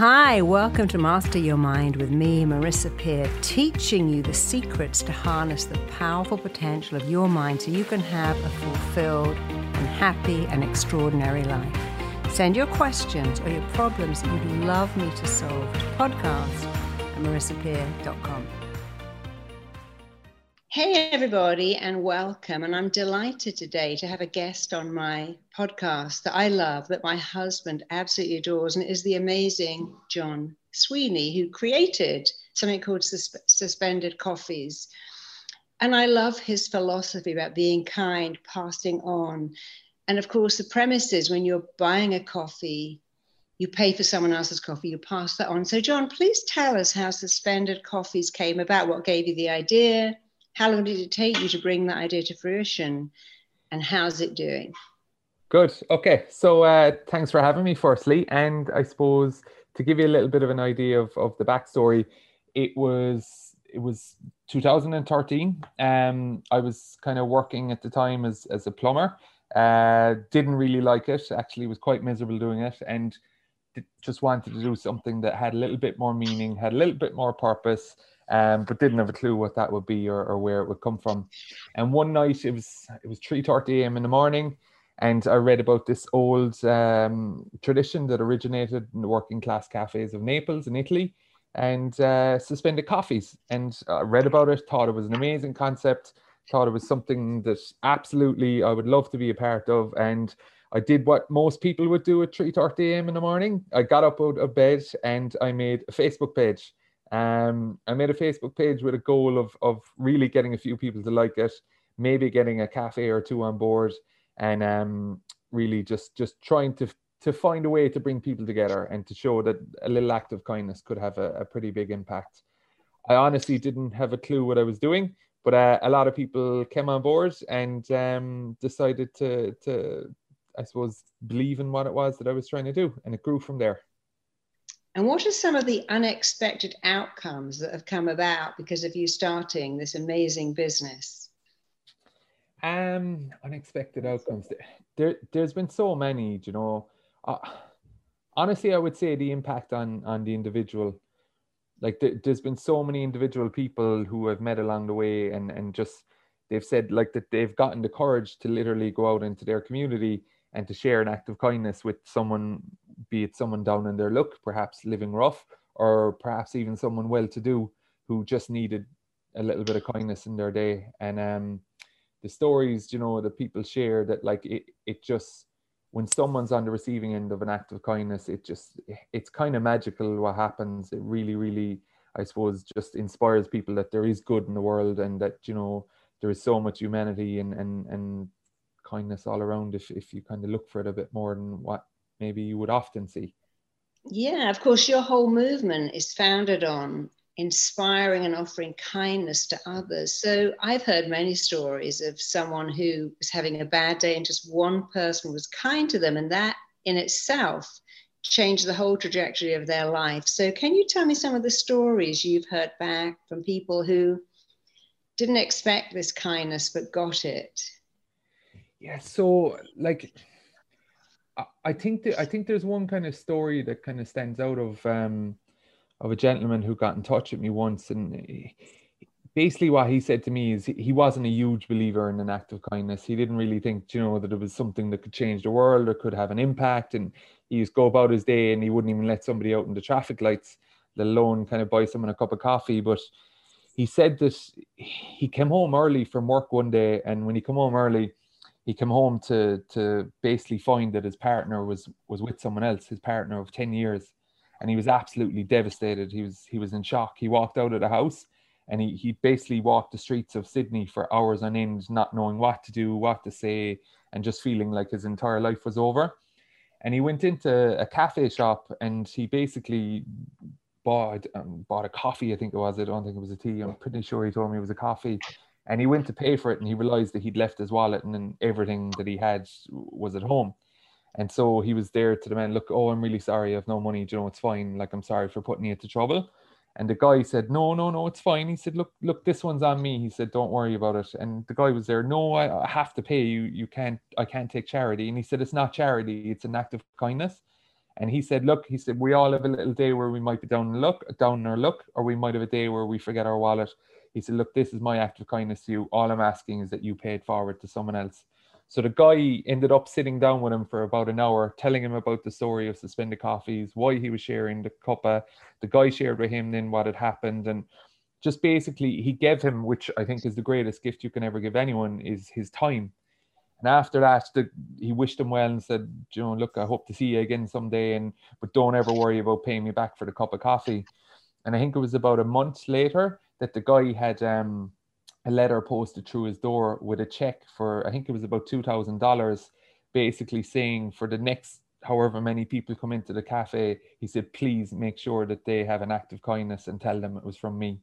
Hi, welcome to Master Your Mind with me, Marissa Peer, teaching you the secrets to harness the powerful potential of your mind so you can have a fulfilled and happy and extraordinary life. Send your questions or your problems that you'd love me to solve to podcast at marissapeer.com. Hey, everybody, and welcome. And I'm delighted today to have a guest on my podcast that I love, that my husband absolutely adores, and is the amazing John Sweeney, who created something called Sus- Suspended Coffees. And I love his philosophy about being kind, passing on. And of course, the premise is when you're buying a coffee, you pay for someone else's coffee, you pass that on. So, John, please tell us how Suspended Coffees came about, what gave you the idea how long did it take you to bring that idea to fruition? And how's it doing? Good. Okay. So uh, thanks for having me, firstly. And I suppose to give you a little bit of an idea of, of the backstory, it was it was 2013. Um, I was kind of working at the time as, as a plumber. Uh, didn't really like it. Actually, was quite miserable doing it, and just wanted to do something that had a little bit more meaning, had a little bit more purpose, um, but didn't have a clue what that would be or, or where it would come from. And one night it was it was three thirty a.m. in the morning, and I read about this old um, tradition that originated in the working class cafes of Naples in Italy, and uh, suspended coffees. And I read about it, thought it was an amazing concept, thought it was something that absolutely I would love to be a part of, and I did what most people would do at 3:30 a.m. in the morning. I got up out of bed and I made a Facebook page um, I made a Facebook page with a goal of of really getting a few people to like it, maybe getting a cafe or two on board, and um, really just just trying to to find a way to bring people together and to show that a little act of kindness could have a, a pretty big impact. I honestly didn't have a clue what I was doing, but uh, a lot of people came on board and um, decided to to I suppose believe in what it was that I was trying to do, and it grew from there. And what are some of the unexpected outcomes that have come about because of you starting this amazing business? Um, unexpected outcomes. There, there's been so many. You know, uh, honestly, I would say the impact on on the individual. Like, there, there's been so many individual people who I've met along the way, and and just they've said like that they've gotten the courage to literally go out into their community and to share an act of kindness with someone, be it someone down in their luck, perhaps living rough, or perhaps even someone well to do who just needed a little bit of kindness in their day. And um, the stories, you know, that people share that like it, it just when someone's on the receiving end of an act of kindness, it just it's kind of magical what happens. It really, really, I suppose, just inspires people that there is good in the world and that you know there is so much humanity and and and kindness all around if, if you kind of look for it a bit more than what maybe you would often see. Yeah, of course, your whole movement is founded on inspiring and offering kindness to others. So I've heard many stories of someone who was having a bad day and just one person was kind to them, and that in itself changed the whole trajectory of their life. So, can you tell me some of the stories you've heard back from people who didn't expect this kindness but got it? Yeah, so like I think that I think there's one kind of story that kind of stands out of um of a gentleman who got in touch with me once and he, basically what he said to me is he wasn't a huge believer in an act of kindness. He didn't really think, you know, that it was something that could change the world or could have an impact. And he used to go about his day and he wouldn't even let somebody out in the traffic lights, let alone kind of buy someone a cup of coffee. But he said that he came home early from work one day and when he came home early, he came home to to basically find that his partner was was with someone else, his partner of 10 years. And he was absolutely devastated. He was he was in shock. He walked out of the house and he, he basically walked the streets of Sydney for hours on end, not knowing what to do, what to say, and just feeling like his entire life was over. And he went into a cafe shop and he basically bought um, bought a coffee. I think it was. I don't think it was a tea. I'm pretty sure he told me it was a coffee and he went to pay for it and he realized that he'd left his wallet and then everything that he had was at home. And so he was there to the man look oh i'm really sorry i have no money do you know it's fine like i'm sorry for putting you into trouble. And the guy said no no no it's fine. He said look look this one's on me. He said don't worry about it. And the guy was there no i, I have to pay you you can't i can't take charity. And he said it's not charity it's an act of kindness. And he said, look, he said, we all have a little day where we might be down and look, down in our luck, or we might have a day where we forget our wallet. He said, look, this is my act of kindness to you. All I'm asking is that you pay it forward to someone else. So the guy ended up sitting down with him for about an hour, telling him about the story of suspended coffees, why he was sharing the cuppa. Uh, the guy shared with him then what had happened, and just basically he gave him, which I think is the greatest gift you can ever give anyone, is his time. And after that, the, he wished him well and said, you know, look, I hope to see you again someday, and but don't ever worry about paying me back for the cup of coffee. And I think it was about a month later that the guy had um, a letter posted through his door with a check for, I think it was about two thousand dollars, basically saying for the next however many people come into the cafe, he said, please make sure that they have an act of kindness and tell them it was from me.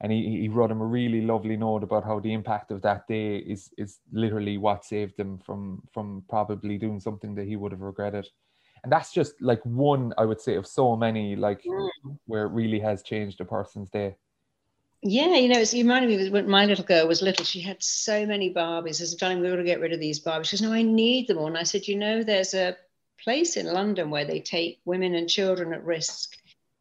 And he, he wrote him a really lovely note about how the impact of that day is is literally what saved him from from probably doing something that he would have regretted. And that's just like one i would say of so many like mm. where it really has changed a person's day yeah, you know, it's, you reminded me when my little girl was little, she had so many Barbies. I said, darling, we've got to get rid of these Barbies. She says, no, I need them all. And I said, you know, there's a place in London where they take women and children at risk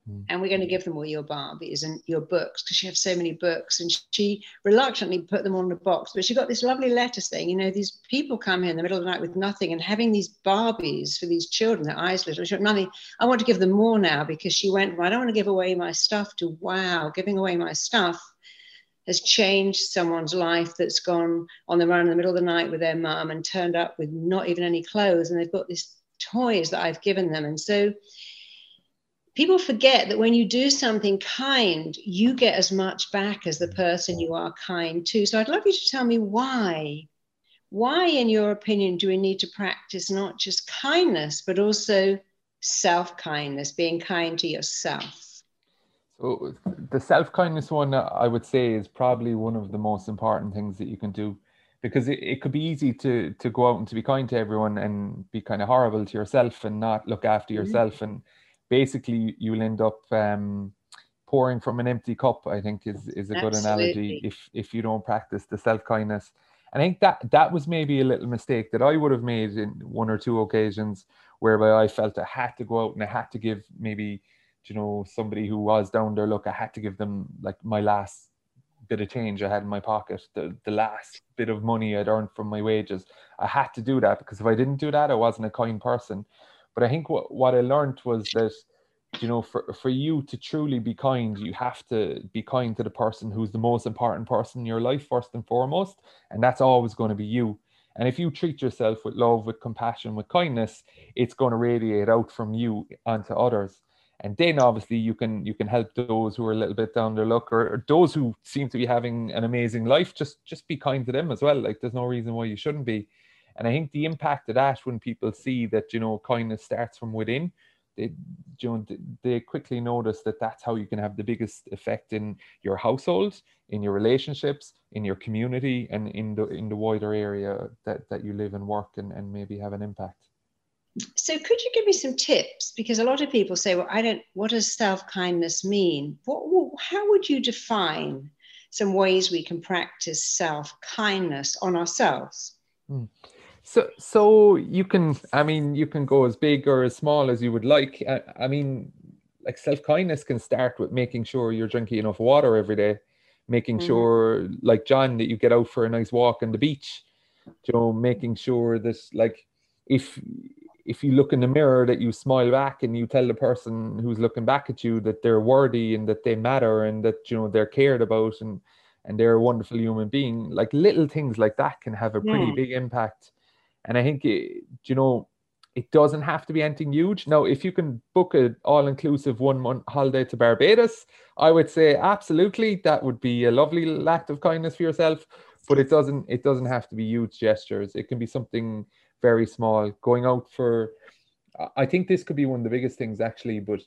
Mm. and we're going to give them all your Barbies and your books because she has so many books. And she reluctantly put them on the box, but she got this lovely letter saying, you know, these people come here in the middle of the night with nothing and having these Barbies for these children, their eyes little. She got nothing. I want to give them more now because she went, well, I don't want to give away my stuff to wow, giving away my stuff has changed someone's life that's gone on the run in the middle of the night with their mum and turned up with not even any clothes and they've got these toys that I've given them. And so people forget that when you do something kind, you get as much back as the person you are kind to. So I'd love you to tell me why. Why, in your opinion, do we need to practice not just kindness, but also self kindness, being kind to yourself? So, the self kindness one, I would say, is probably one of the most important things that you can do because it, it could be easy to to go out and to be kind to everyone and be kind of horrible to yourself and not look after mm-hmm. yourself mm-hmm. and basically you'll end up um, pouring from an empty cup. I think is is a Absolutely. good analogy if if you don't practice the self kindness. I think that that was maybe a little mistake that I would have made in one or two occasions whereby I felt I had to go out and I had to give maybe you know somebody who was down there look I had to give them like my last bit of change I had in my pocket the, the last bit of money I'd earned from my wages I had to do that because if I didn't do that I wasn't a kind person but I think what, what I learned was that, you know, for, for you to truly be kind, you have to be kind to the person who's the most important person in your life, first and foremost. And that's always going to be you. And if you treat yourself with love, with compassion, with kindness, it's going to radiate out from you onto others. And then obviously you can you can help those who are a little bit down their luck or, or those who seem to be having an amazing life. Just just be kind to them as well. Like there's no reason why you shouldn't be. And I think the impact of that when people see that, you know, kindness starts from within, they, you know, they quickly notice that that's how you can have the biggest effect in your household, in your relationships, in your community, and in the in the wider area that, that you live and work and, and maybe have an impact. So could you give me some tips? Because a lot of people say, well, I don't, what does self-kindness mean? What, how would you define some ways we can practice self-kindness on ourselves? Mm. So, so you can, I mean, you can go as big or as small as you would like. I, I mean, like self kindness can start with making sure you're drinking enough water every day, making mm-hmm. sure, like John, that you get out for a nice walk on the beach. You know, making sure that, like, if if you look in the mirror, that you smile back and you tell the person who's looking back at you that they're worthy and that they matter and that you know they're cared about and and they're a wonderful human being. Like little things like that can have a pretty yeah. big impact and I think, you know, it doesn't have to be anything huge. Now, if you can book an all inclusive one month holiday to Barbados, I would say absolutely that would be a lovely act of kindness for yourself. But it doesn't it doesn't have to be huge gestures. It can be something very small. Going out for I think this could be one of the biggest things actually, but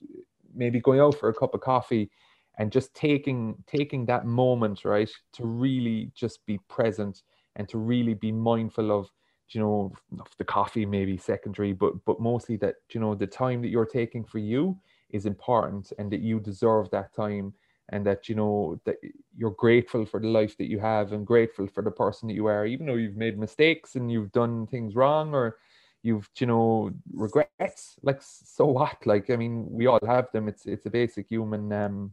maybe going out for a cup of coffee and just taking taking that moment, right, to really just be present and to really be mindful of you know the coffee maybe secondary but but mostly that you know the time that you're taking for you is important and that you deserve that time and that you know that you're grateful for the life that you have and grateful for the person that you are even though you've made mistakes and you've done things wrong or you've you know regrets. Like so what? Like i mean we all have them. It's it's a basic human um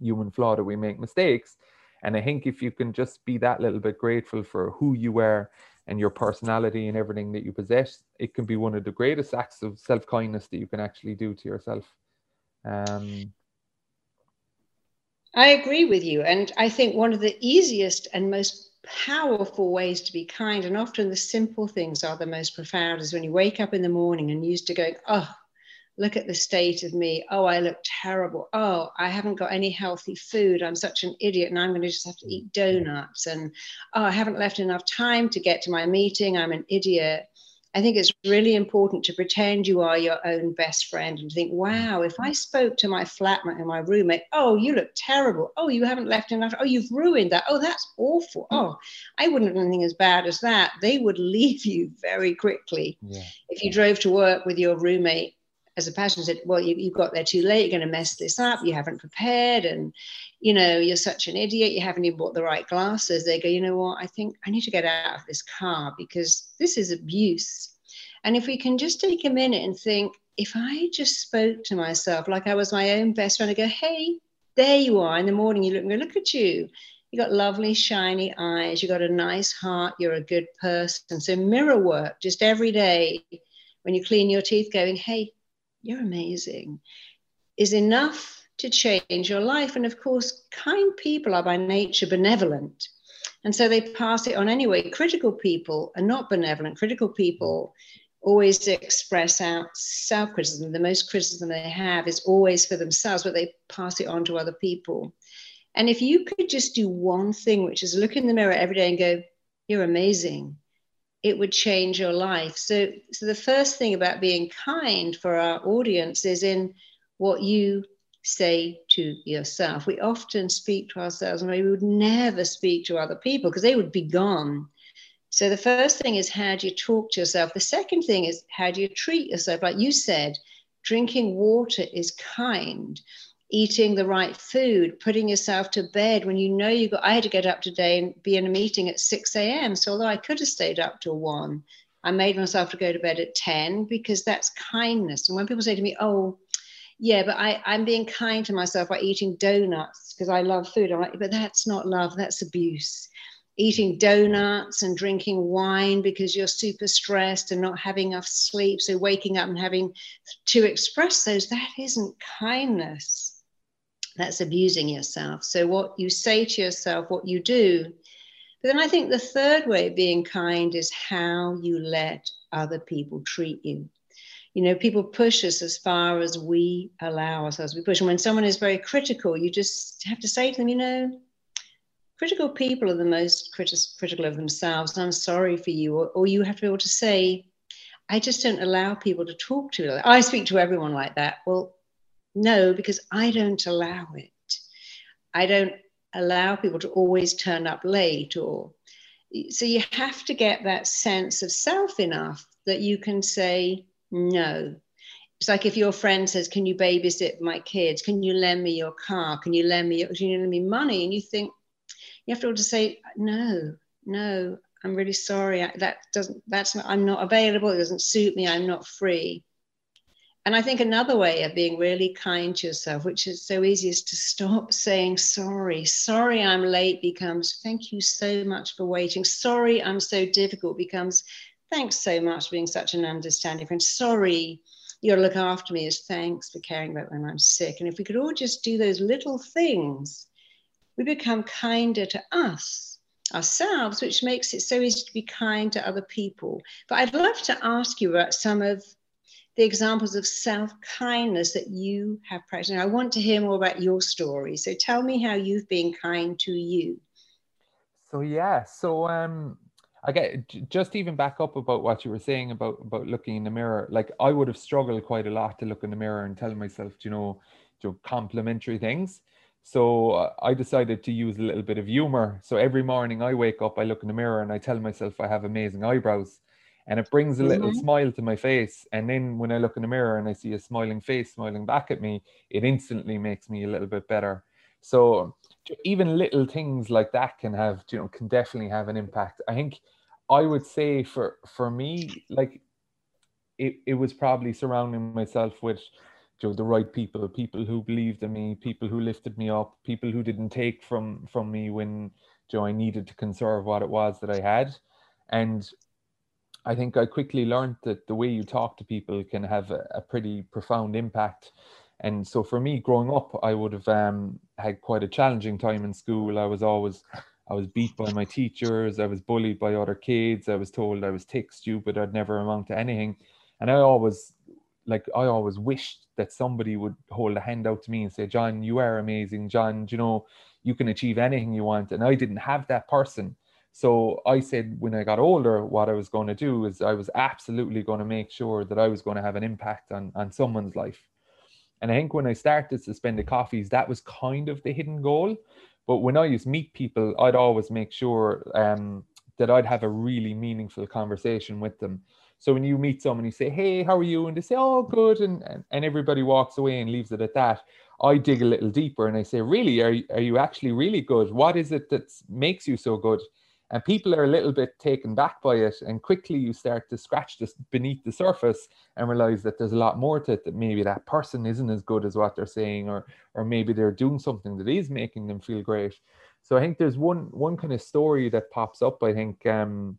human flaw that we make mistakes. And i think if you can just be that little bit grateful for who you were and your personality and everything that you possess it can be one of the greatest acts of self-kindness that you can actually do to yourself um I agree with you. And I think one of the easiest and most powerful ways to be kind, and often the simple things are the most profound, is when you wake up in the morning and used to going, oh, look at the state of me. Oh, I look terrible. Oh, I haven't got any healthy food. I'm such an idiot and I'm going to just have to eat mm. donuts. And oh, I haven't left enough time to get to my meeting. I'm an idiot. I think it's really important to pretend you are your own best friend and think, mm. wow, if I spoke to my flatmate and my roommate, oh, you look terrible. Oh, you haven't left enough. Oh, you've ruined that. Oh, that's awful. Mm. Oh, I wouldn't have done anything as bad as that. They would leave you very quickly. Yeah. If you drove to work with your roommate as a passenger, said, well, you, you got there too late. You're going to mess this up. You haven't prepared. And, you know, you're such an idiot. You haven't even bought the right glasses. They go, you know what? I think I need to get out of this car because this is abuse. And if we can just take a minute and think, if I just spoke to myself like I was my own best friend, I go, hey, there you are. In the morning, you look and go, look at you. You got lovely, shiny eyes. You got a nice heart. You're a good person. So mirror work just every day when you clean your teeth, going, hey, you're amazing, is enough to change your life. And of course, kind people are by nature benevolent. And so they pass it on anyway. Critical people are not benevolent. Critical people always express out self criticism. The most criticism they have is always for themselves, but they pass it on to other people. And if you could just do one thing, which is look in the mirror every day and go, You're amazing, it would change your life. So, so the first thing about being kind for our audience is in what you say to yourself. We often speak to ourselves and we would never speak to other people because they would be gone. So the first thing is how do you talk to yourself? The second thing is how do you treat yourself? Like you said, drinking water is kind. Eating the right food, putting yourself to bed when you know you got. I had to get up today and be in a meeting at 6 a.m. So although I could have stayed up till one, I made myself to go to bed at 10 because that's kindness. And when people say to me, "Oh, yeah, but I, I'm being kind to myself by eating donuts because I love food. I'm like, but that's not love, that's abuse. Eating donuts and drinking wine because you're super stressed and not having enough sleep. So waking up and having to express those, that isn't kindness. That's abusing yourself. So what you say to yourself, what you do. But then I think the third way of being kind is how you let other people treat you you know, people push us as far as we allow ourselves to be pushed. And when someone is very critical, you just have to say to them, you know, critical people are the most criti- critical of themselves. I'm sorry for you. Or, or, you have to be able to say, I just don't allow people to talk to me. I speak to everyone like that. Well, no, because I don't allow it. I don't allow people to always turn up late or so you have to get that sense of self enough that you can say no. It's like if your friend says, Can you babysit my kids? Can you lend me your car? Can you lend me, can you lend me money? And you think, you have to, all to say, No, no, I'm really sorry. I, that doesn't, that's not, I'm not available. It doesn't suit me. I'm not free. And I think another way of being really kind to yourself, which is so easy, is to stop saying sorry. Sorry, I'm late becomes thank you so much for waiting. Sorry, I'm so difficult becomes thanks so much for being such an understanding friend. Sorry, you'll look after me as thanks for caring about when I'm sick. And if we could all just do those little things, we become kinder to us, ourselves, which makes it so easy to be kind to other people. But I'd love to ask you about some of the examples of self kindness that you have practiced. And I want to hear more about your story. So tell me how you've been kind to you. So, yeah, so um, I get just even back up about what you were saying about about looking in the mirror. Like I would have struggled quite a lot to look in the mirror and tell myself, you know, you know, complimentary things. So uh, I decided to use a little bit of humor. So every morning I wake up, I look in the mirror and I tell myself I have amazing eyebrows, and it brings a little mm-hmm. smile to my face. And then when I look in the mirror and I see a smiling face smiling back at me, it instantly makes me a little bit better. So even little things like that can have you know can definitely have an impact i think i would say for for me like it, it was probably surrounding myself with you know, the right people, people who believed in me, people who lifted me up, people who didn't take from from me when you know, I needed to conserve what it was that I had. And I think I quickly learned that the way you talk to people can have a, a pretty profound impact. And so for me, growing up, I would have um, had quite a challenging time in school. I was always, I was beat by my teachers. I was bullied by other kids. I was told I was tick stupid. I'd never amount to anything. And I always, like, I always wished that somebody would hold a hand out to me and say, John, you are amazing. John, you know, you can achieve anything you want. And I didn't have that person. So I said when I got older, what I was going to do is I was absolutely going to make sure that I was going to have an impact on, on someone's life. And I think when I started suspended coffees, that was kind of the hidden goal. But when I used to meet people, I'd always make sure um, that I'd have a really meaningful conversation with them. So when you meet someone, you say, "Hey, how are you?" and they say, "Oh, good," and and, and everybody walks away and leaves it at that. I dig a little deeper and I say, "Really, are are you actually really good? What is it that makes you so good?" And people are a little bit taken back by it and quickly you start to scratch this beneath the surface and realize that there's a lot more to it that maybe that person isn't as good as what they're saying or or maybe they're doing something that is making them feel great so i think there's one one kind of story that pops up i think um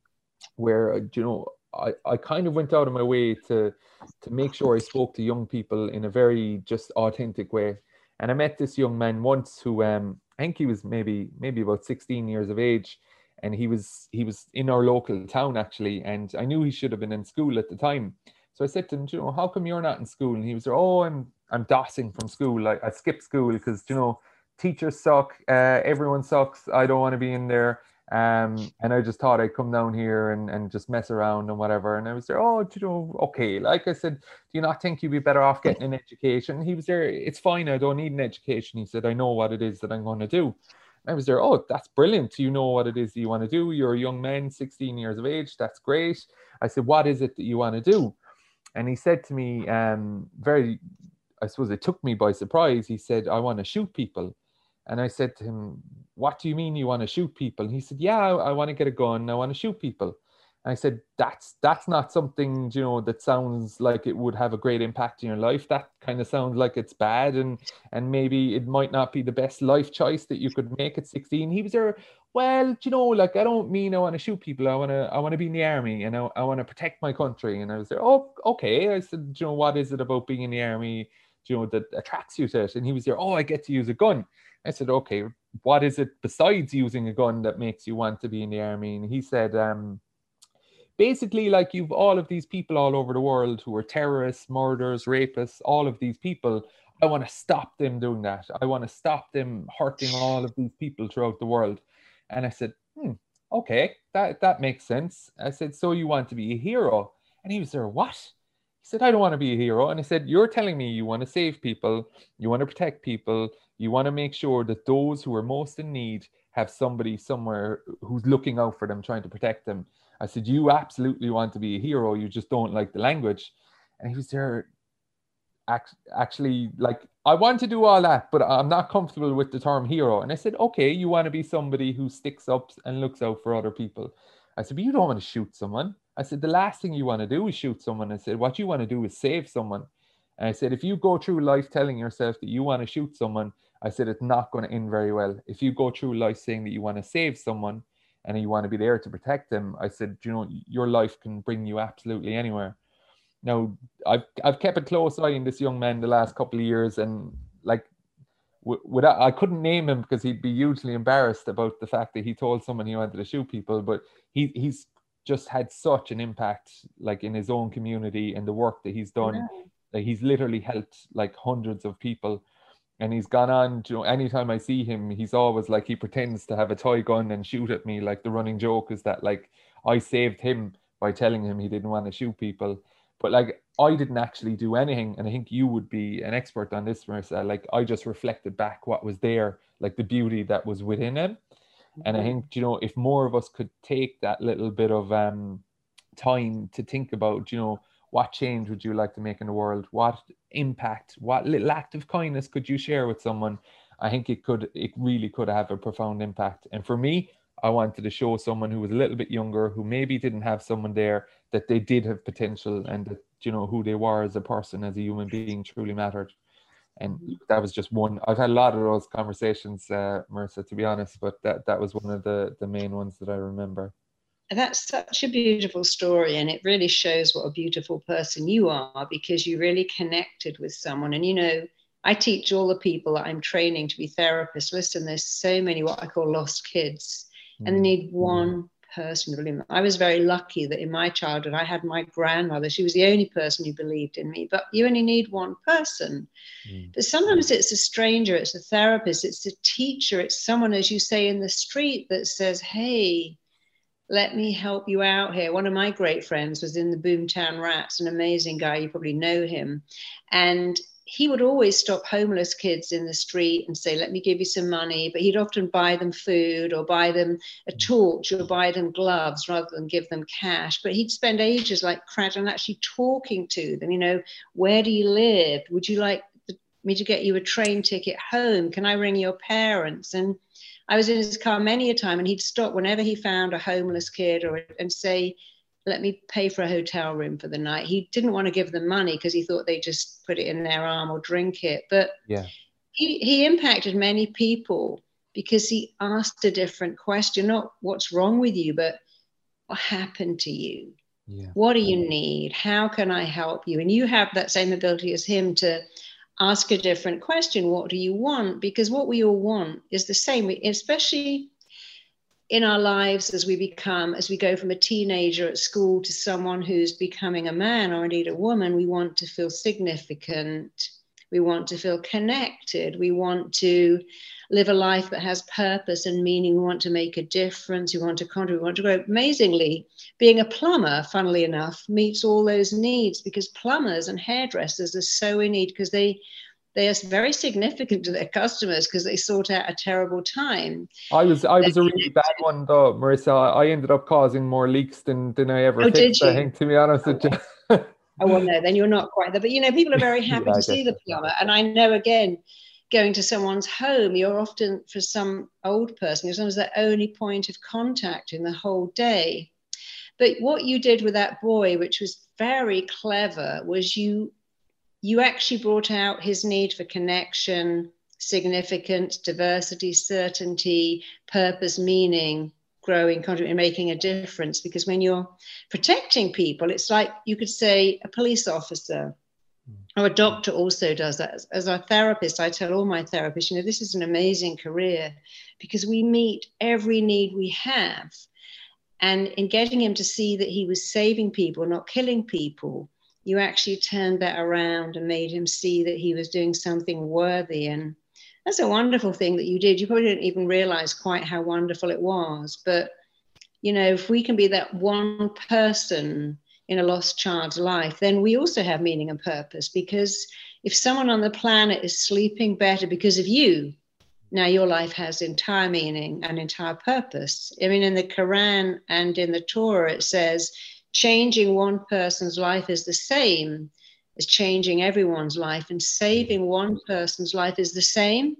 where you know I, I kind of went out of my way to to make sure I spoke to young people in a very just authentic way. And I met this young man once who um I think he was maybe maybe about 16 years of age and he was he was in our local town actually, and I knew he should have been in school at the time. So I said to him, you know, how come you're not in school? And he was oh, I'm I'm dossing from school. I, I skipped school because you know teachers suck, uh, everyone sucks. I don't want to be in there. Um, and I just thought I'd come down here and, and just mess around and whatever. And I was there, oh, you know, okay. Like I said, do you not think you'd be better off getting an education? He was there, it's fine. I don't need an education. He said, I know what it is that I'm going to do. I was there, oh, that's brilliant. You know what it is you want to do. You're a young man, 16 years of age. That's great. I said, what is it that you want to do? And he said to me, um, very, I suppose it took me by surprise. He said, I want to shoot people. And I said to him, What do you mean you want to shoot people? And he said, Yeah, I, I want to get a gun. I want to shoot people. I said, that's that's not something you know that sounds like it would have a great impact in your life. That kind of sounds like it's bad, and and maybe it might not be the best life choice that you could make at 16. He was there. Well, you know, like I don't mean I want to shoot people. I want to I want to be in the army, and I, I want to protect my country. And I was there. Oh, okay. I said, you know, what is it about being in the army? You know, that attracts you to it? And he was there. Oh, I get to use a gun. I said, okay. What is it besides using a gun that makes you want to be in the army? And he said, um basically like you've all of these people all over the world who are terrorists, murderers, rapists, all of these people. I want to stop them doing that. I want to stop them hurting all of these people throughout the world. And I said, hmm, okay, that, that makes sense. I said, so you want to be a hero? And he was there, what? He said, I don't want to be a hero. And I said, You're telling me you want to save people, you want to protect people, you want to make sure that those who are most in need have somebody somewhere who's looking out for them, trying to protect them. I said, You absolutely want to be a hero. You just don't like the language. And he was there, actually, like, I want to do all that, but I'm not comfortable with the term hero. And I said, Okay, you want to be somebody who sticks up and looks out for other people. I said, But you don't want to shoot someone. I said, The last thing you want to do is shoot someone. I said, What you want to do is save someone. And I said, If you go through life telling yourself that you want to shoot someone, I said, It's not going to end very well. If you go through life saying that you want to save someone, and you want to be there to protect them, I said, you know, your life can bring you absolutely anywhere. Now, I've I've kept a close eye on this young man the last couple of years, and like, without I couldn't name him because he'd be hugely embarrassed about the fact that he told someone he wanted to shoot people, but he he's just had such an impact, like in his own community and the work that he's done. Yeah. Like he's literally helped like hundreds of people and he's gone on you know anytime i see him he's always like he pretends to have a toy gun and shoot at me like the running joke is that like i saved him by telling him he didn't want to shoot people but like i didn't actually do anything and i think you would be an expert on this Marissa. like i just reflected back what was there like the beauty that was within him mm-hmm. and i think you know if more of us could take that little bit of um time to think about you know what change would you like to make in the world? What impact, what little act of kindness could you share with someone? I think it could, it really could have a profound impact. And for me, I wanted to show someone who was a little bit younger, who maybe didn't have someone there, that they did have potential and that you know who they were as a person, as a human being, truly mattered. And that was just one. I've had a lot of those conversations, uh, Marissa, to be honest, but that that was one of the the main ones that I remember. That's such a beautiful story, and it really shows what a beautiful person you are because you really connected with someone. And you know, I teach all the people that I'm training to be therapists. Listen, there's so many what I call lost kids, and they mm. need one person to believe me. I was very lucky that in my childhood I had my grandmother. She was the only person who believed in me. But you only need one person. Mm. But sometimes it's a stranger, it's a therapist, it's a teacher, it's someone, as you say, in the street that says, "Hey." Let me help you out here. One of my great friends was in the Boomtown Rats, an amazing guy. You probably know him. And he would always stop homeless kids in the street and say, Let me give you some money. But he'd often buy them food or buy them a mm. torch or buy them gloves rather than give them cash. But he'd spend ages like crowding actually talking to them. You know, where do you live? Would you like me to get you a train ticket home? Can I ring your parents? And I was in his car many a time and he'd stop whenever he found a homeless kid or and say, let me pay for a hotel room for the night. He didn't want to give them money because he thought they just put it in their arm or drink it. But yeah. he, he impacted many people because he asked a different question, not what's wrong with you, but what happened to you? Yeah. What do you need? How can I help you? And you have that same ability as him to ask a different question. What do you want? Because what we all want is the same, especially in our lives as we become, as we go from a teenager at school to someone who's becoming a man or indeed a woman, we want to feel significant. We want to feel connected. We want to live a life that has purpose and meaning. We want to make a difference. We want to contribute. We want to grow. Amazingly, being a plumber, funnily enough, meets all those needs because plumbers and hairdressers are so in need because they they are very significant to their customers because they sort out a terrible time. I was I was a really bad one though, Marissa. I ended up causing more leaks than than I ever oh, fixed. I think, to be honest with you. oh well, no, then you're not quite there. But you know, people are very happy yeah, to see the plumber, and I know again, going to someone's home, you're often for some old person, you're sometimes their only point of contact in the whole day. But what you did with that boy, which was very clever, was you you actually brought out his need for connection, significance, diversity, certainty, purpose, meaning, growing, contributing, making a difference. Because when you're protecting people, it's like you could say a police officer a doctor also does that. As, as a therapist, I tell all my therapists, you know, this is an amazing career because we meet every need we have. And in getting him to see that he was saving people, not killing people, you actually turned that around and made him see that he was doing something worthy. And that's a wonderful thing that you did. You probably didn't even realize quite how wonderful it was. But, you know, if we can be that one person in a lost child's life, then we also have meaning and purpose. Because if someone on the planet is sleeping better because of you, now your life has entire meaning and entire purpose. I mean, in the Quran and in the Torah, it says, changing one person's life is the same as changing everyone's life, and saving one person's life is the same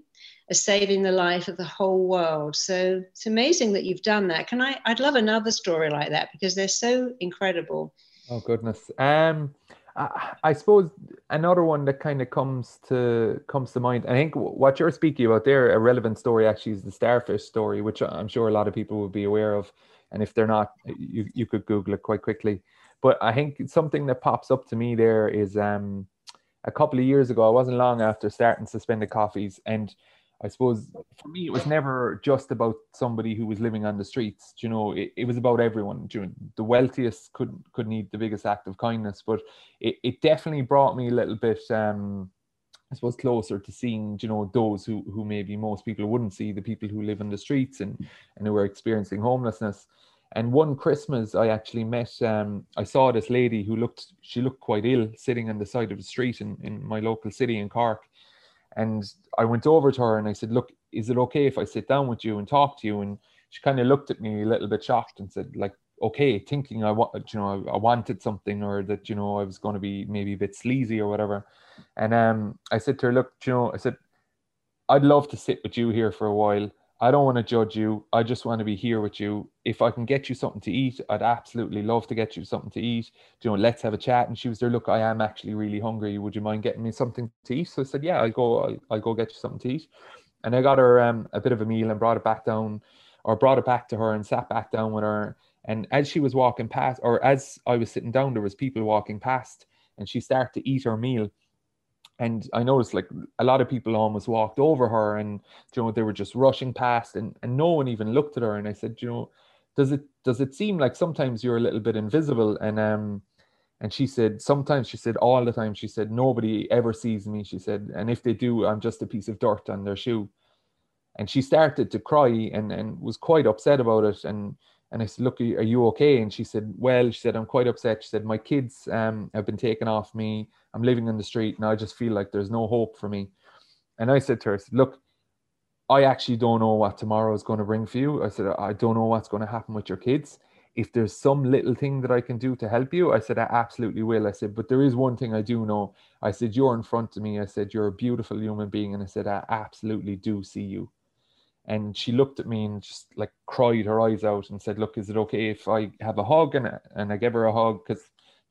as saving the life of the whole world. So it's amazing that you've done that. Can I? I'd love another story like that because they're so incredible. Oh goodness. Um, I, I suppose another one that kind of comes to comes to mind. I think what you're speaking about there, a relevant story actually is the starfish story, which I'm sure a lot of people would be aware of. And if they're not, you, you could Google it quite quickly. But I think something that pops up to me there is um, a couple of years ago, I wasn't long after starting suspended coffees. And I suppose for me, it was never just about somebody who was living on the streets. You know, it, it was about everyone. You know, the wealthiest could could need the biggest act of kindness, but it, it definitely brought me a little bit um, I suppose closer to seeing, you know, those who who maybe most people wouldn't see, the people who live in the streets and and who are experiencing homelessness. And one Christmas, I actually met, um, I saw this lady who looked, she looked quite ill, sitting on the side of the street in, in my local city in Cork. And I went over to her and I said, Look, is it okay if I sit down with you and talk to you? And she kind of looked at me a little bit shocked and said, like, okay, thinking I want, you know, I wanted something or that, you know, I was going to be maybe a bit sleazy or whatever. And um, I said to her, look, you know, I said, I'd love to sit with you here for a while. I don't want to judge you. I just want to be here with you. If I can get you something to eat, I'd absolutely love to get you something to eat. You know, let's have a chat. And she was there. Look, I am actually really hungry. Would you mind getting me something to eat? So I said, Yeah, I'll go. I'll, I'll go get you something to eat. And I got her um, a bit of a meal and brought it back down, or brought it back to her and sat back down with her. And as she was walking past, or as I was sitting down, there was people walking past, and she started to eat her meal and I noticed like a lot of people almost walked over her and you know they were just rushing past and, and no one even looked at her and I said you know does it does it seem like sometimes you're a little bit invisible and um and she said sometimes she said all the time she said nobody ever sees me she said and if they do I'm just a piece of dirt on their shoe and she started to cry and and was quite upset about it and and I said, Look, are you okay? And she said, Well, she said, I'm quite upset. She said, My kids um, have been taken off me. I'm living in the street and I just feel like there's no hope for me. And I said to her, Look, I actually don't know what tomorrow is going to bring for you. I said, I don't know what's going to happen with your kids. If there's some little thing that I can do to help you, I said, I absolutely will. I said, but there is one thing I do know. I said, You're in front of me. I said, You're a beautiful human being. And I said, I absolutely do see you. And she looked at me and just like cried her eyes out and said, Look, is it okay if I have a hug? And, and I gave her a hug because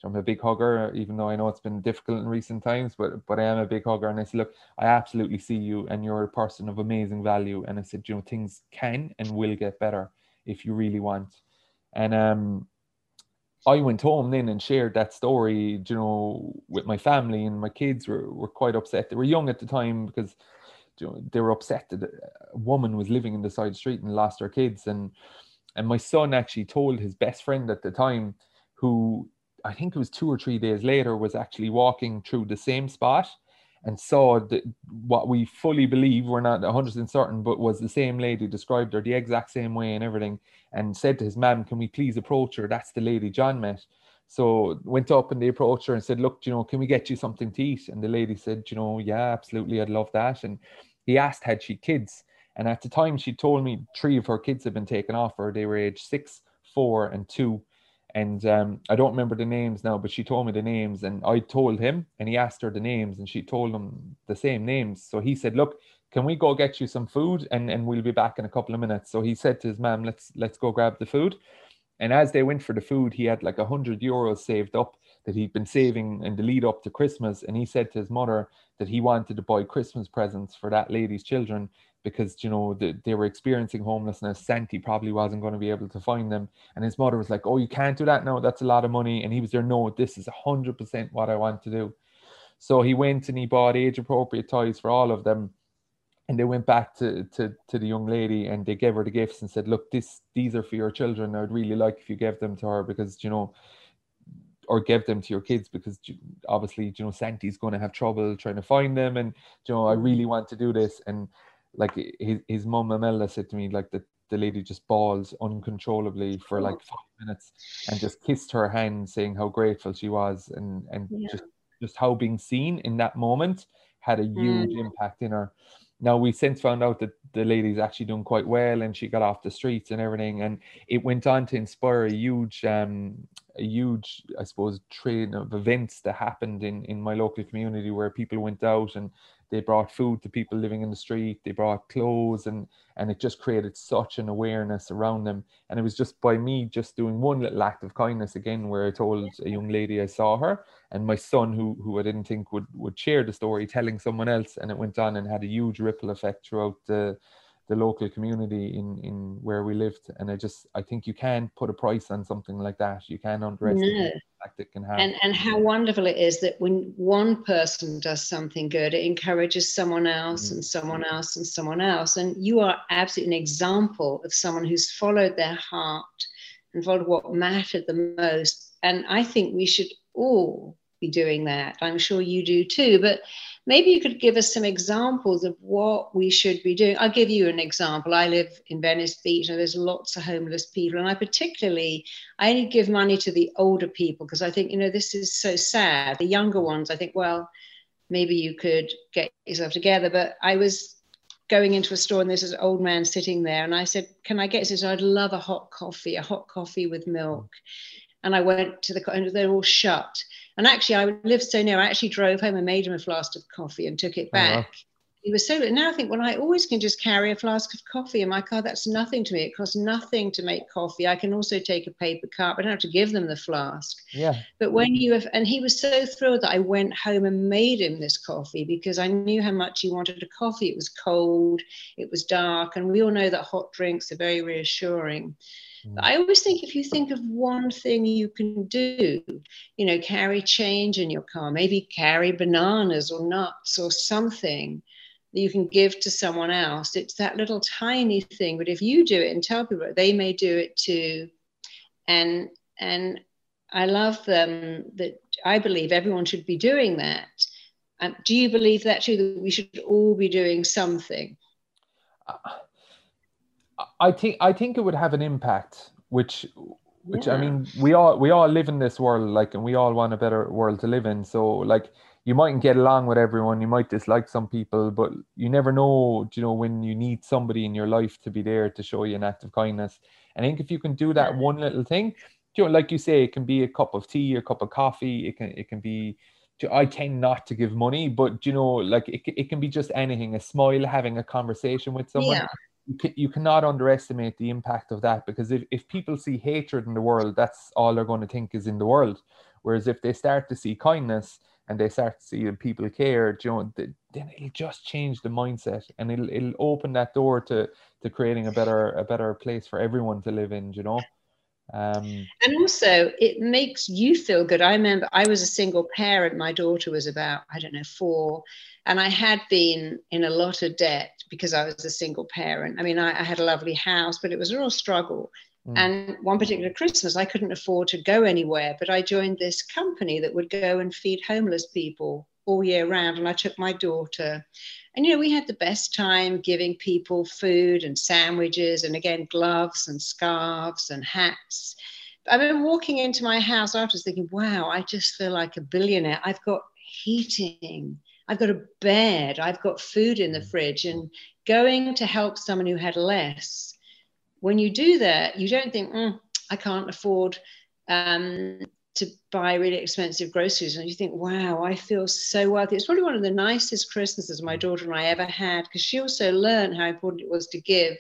I'm a big hugger, even though I know it's been difficult in recent times, but but I am a big hugger. And I said, Look, I absolutely see you and you're a person of amazing value. And I said, you know, things can and will get better if you really want. And um I went home then and shared that story, you know, with my family and my kids were, were quite upset. They were young at the time because you know, they were upset that a woman was living in the side street and lost her kids and and my son actually told his best friend at the time who i think it was two or three days later was actually walking through the same spot and saw the, what we fully believe we're not 100% certain but was the same lady described her the exact same way and everything and said to his mom can we please approach her? That's the lady john met. So went up and they approached her and said look you know can we get you something to eat? And the lady said you know yeah absolutely i'd love that. And he asked had she kids? And at the time she told me three of her kids had been taken off her. They were age six four and two and um, i don't remember the names now but she told me the names and i told him and he asked her the names and she told him the same names. So he said look can we go get you some food and, and we'll be back in a couple of minutes. So he said to his mom let's let's go grab the food. And as they went for the food he had like a hundred euros saved up that he'd been saving in the lead up to christmas. And he said to his mother that he wanted to buy Christmas presents for that lady's children because you know the, they were experiencing homelessness. Santi probably wasn't going to be able to find them, and his mother was like, "Oh, you can't do that. No, that's a lot of money." And he was there. No, this is hundred percent what I want to do. So he went and he bought age appropriate toys for all of them. And they went back to, to, to the young lady and they gave her the gifts and said, Look, this these are for your children. I'd really like if you gave them to her because you know or give them to your kids because obviously you know Santi's going to have trouble trying to find them and you know I really want to do this and like his, his mom Imelda said to me like that the lady just bawls uncontrollably for like five minutes and just kissed her hand saying how grateful she was and and yeah. just just how being seen in that moment had a huge mm. impact in her now we since found out that the lady's actually doing quite well and she got off the streets and everything and it went on to inspire a huge um a huge i suppose train of events that happened in in my local community where people went out and they brought food to people living in the street. They brought clothes and and it just created such an awareness around them. And it was just by me just doing one little act of kindness again where i told a young lady i saw her and my son who who i didn't think would would share the story telling someone else. And it went on and had a huge ripple effect throughout the the local community in in where we lived. And i just i think you can put a price on something like that. You can underestimate no. the impact it can have. And and how wonderful it is that when one person does something good it encourages someone else mm-hmm. and someone else and someone else. And you are absolutely an example of someone who's followed their heart and followed what mattered the most. And i think we should all be doing that. I'm sure you do too. But maybe you could give us some examples of what we should be doing. I'll give you an example. I live in Venice Beach and there's lots of homeless people. And I particularly, I only give money to the older people because I think, you know, this is so sad. The younger ones, I think, well, maybe you could get yourself together. But I was going into a store and there's an old man sitting there. And I said, Can I get this? I'd love a hot coffee, a hot coffee with milk. And I went to the, and they're all shut. And actually, I lived so near, I actually drove home and made him a flask of coffee and took it oh, back. he was so now I think well I always can just carry a flask of coffee in my car. That's nothing to me. It costs nothing to make coffee. I can also take a paper cup. I don't have to give them the flask. Yeah. But when you have and he was so thrilled that I went home and made him this coffee because I knew how much he wanted a coffee. It was cold. It was dark. And we all know that hot drinks are very reassuring mm. I always think if you think of one thing you can do, you know, carry change in your car, maybe carry bananas or nuts or something, that you can give to someone else. It's that little tiny thing, but if you do it and tell people, they may do it too. And and I love them that I believe everyone should be doing that. Um, do you believe that too? That we should all be doing something. I think I think it would have an impact, which which yeah. I mean we all we all live in this world like and we all want a better world to live in. So like you mightn't get along with everyone you might dislike some people but you never know you know when you need somebody in your life to be there to show you an act of kindness i think if you can do that one little thing you know like you say it can be a cup of tea a cup of coffee it can it can be I tend not to give money, but you know, like it, it can be just anything. A smile, having a conversation with someone. Yeah. You, can, you cannot underestimate the impact of that because if, if people see hatred in the world, that's all they're going to think is in the world. Whereas if they start to see kindness, and they start to see that people care, you know, then it'll just change the mindset and it'll it'll open that door to to creating a better a better place for everyone to live in, you know. Um, and also, it makes you feel good. I remember I was a single parent. My daughter was about, I don't know, four. And I had been in a lot of debt because I was a single parent. I mean, I, I had a lovely house, but it was a real struggle. Mm. And one particular Christmas, I couldn't afford to go anywhere, but I joined this company that would go and feed homeless people all year round. And I took my daughter. And, you know, we had the best time giving people food and sandwiches and again, gloves and scarves and hats. I've been walking into my house afterwards thinking, wow, I just feel like a billionaire. I've got heating. I've got a bed. I've got food in the fridge. And going to help someone who had less when you do that, you don't think, mm, I can't afford um, to buy really expensive groceries. And you think, wow, I feel so wealthy. It's probably one of the nicest Christmases my mm. daughter and I ever had because she also learned how important it was to give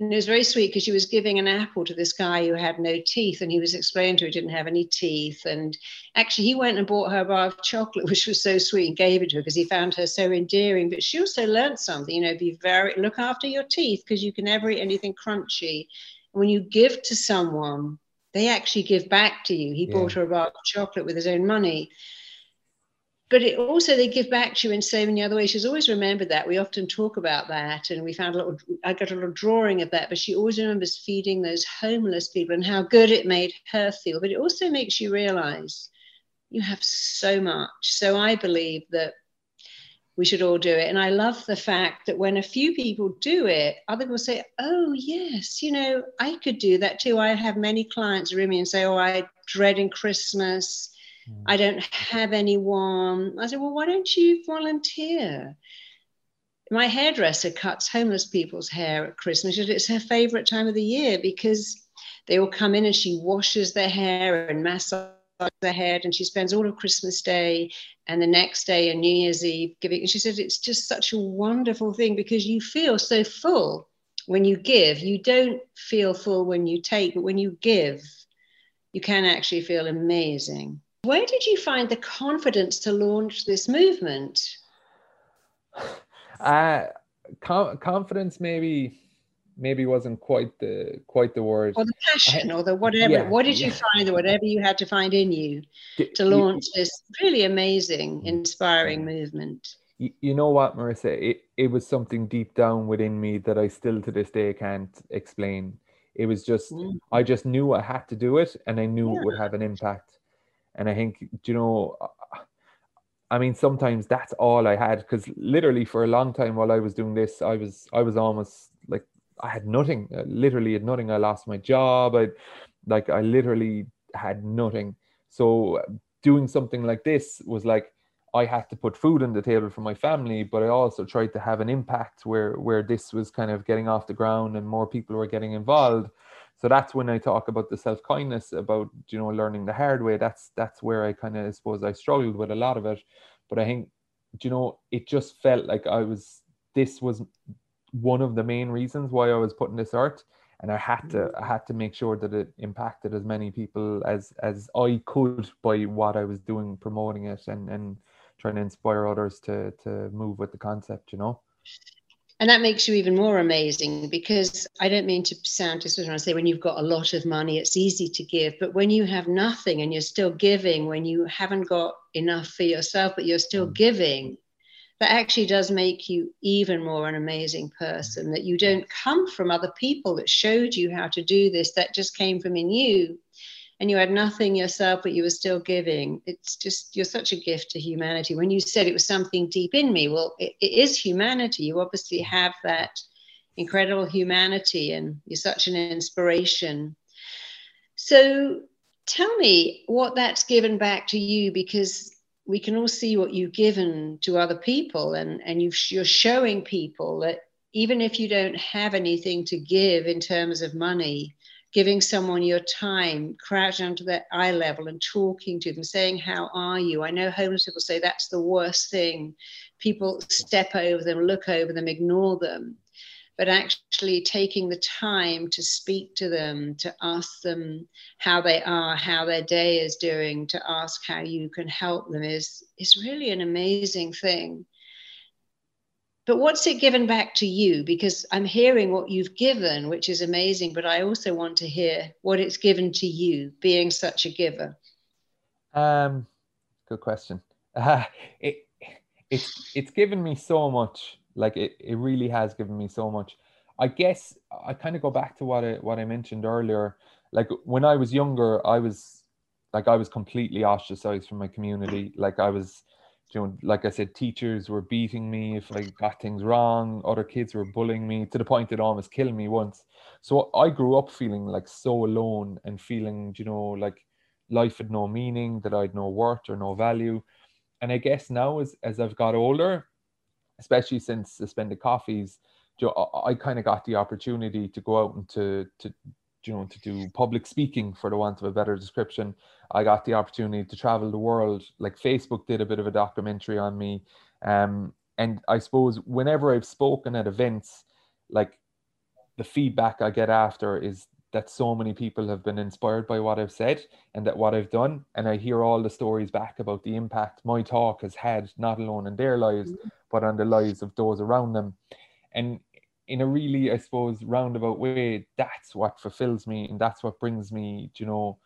and it was very sweet because she was giving an apple to this guy who had no teeth, and he was explaining to her he didn't have any teeth. And actually, he went and bought her a bar of chocolate, which was so sweet, and gave it to her because he found her so endearing. But she also learned something, you know, be very look after your teeth because you can never eat anything crunchy. And when you give to someone, they actually give back to you. He yeah. bought her a bar of chocolate with his own money but it also they give back to you in so many other ways. She's always remembered that. We often talk about that, and we found a little. I got a little drawing of that, but she always remembers feeding those homeless people and how good it made her feel. But it also makes you realize you have so much. So I believe that we should all do it. And I love the fact that when a few people do it, other people say, "Oh yes, you know, I could do that too." I have many clients ring me and say, "Oh, I dreading Christmas." Mm. I don't have anyone. I said, well, why don't you volunteer? My hairdresser cuts homeless people's hair at Christmas. It's her favorite time of the year because they all come in and she washes their hair and massages their head and she spends all of Christmas Day and the next day and New Year's Eve giving. And she said it's just such a wonderful thing because you feel so full when you give. You don't feel full when you take, but when you give, you can actually feel amazing. Where did you find the confidence to launch this movement? Uh, com- confidence maybe maybe wasn't quite the quite the word. Or the passion or the whatever. Yeah, what did yeah. you find or whatever you had to find in you to launch you, this really amazing inspiring movement? You, you know what marisa? It, it was something deep down within me that i still to this day can't explain. It was just mm. i just knew i had to do it and i knew yeah. it would have an impact. And I think, you know, I mean, sometimes that's all I had because literally for a long time while I was doing this, I was I was almost like I had nothing. I literally had nothing. I lost my job. I like I literally had nothing. So uh, doing something like this was like I had to put food on the table for my family, but I also tried to have an impact where where this was kind of getting off the ground and more people were getting involved so that's when I talk about the self kindness, about you know learning the hard way. That's that's where I kind of I suppose I struggled with a lot of it. But I think you know, it just felt like I was. This was one of the main reasons why I was putting this art, and I had to mm. I had to make sure that it impacted as many people as as I could by what I was doing, promoting it, and and trying to inspire others to to move with the concept. You know. And that makes you even more amazing because I don't mean to sound just when I say when you've got a lot of money, it's easy to give. But when you have nothing and you're still giving, when you haven't got enough for yourself, but you're still mm. giving, that actually does make you even more an amazing person. That you don't come from other people that showed you how to do this, that just came from in you and you had nothing yourself, but you were still giving. It's just, you're such a gift to humanity. When you said it was something deep in me, well, it, it is humanity. You obviously have that incredible humanity, and you're such an inspiration. So tell me what that's given back to you because we can all see what you've given to other people, and, and you you're showing people that even if you don't have anything to give in terms of money, giving someone your time, crouching onto their eye level and talking to them, saying, How are you? I know homeless people say that's the worst thing. People step over them, look over them, ignore them. But actually taking the time to speak to them, to ask them how they are, how their day is doing, to ask how you can help them is, is really an amazing thing. But what's it given back to you? Because i'm hearing what you've given which is amazing but i also want to hear what it's given to you being such a giver. Um good question. Uh, it it's it's given me so much like it, it really has given me so much i guess i kind of go back to what i what i mentioned earlier like when i was younger i was like i was completely ostracized from my community like i was you know, like I said, teachers were beating me if I got things wrong. Other kids were bullying me to the point it almost killed me once. So I grew up feeling like so alone and feeling, you know, like life had no meaning, that I'd no worth or no value. And I guess now, as as I've got older, especially since suspended coffees, I kind of got the opportunity to go out and to to you know to do public speaking for the want of a better description. I got the opportunity to travel the world. Like facebook did a bit of a documentary on me. Um, and i suppose whenever i've spoken at events like the feedback i get after is that so many people have been inspired by what i've said and that what i've done and i hear all the stories back about the impact my talk has had not alone in their lives mm-hmm. but on the lives of those around them and in a really, I suppose, roundabout way, that's what fulfills me and that's what brings me, you know,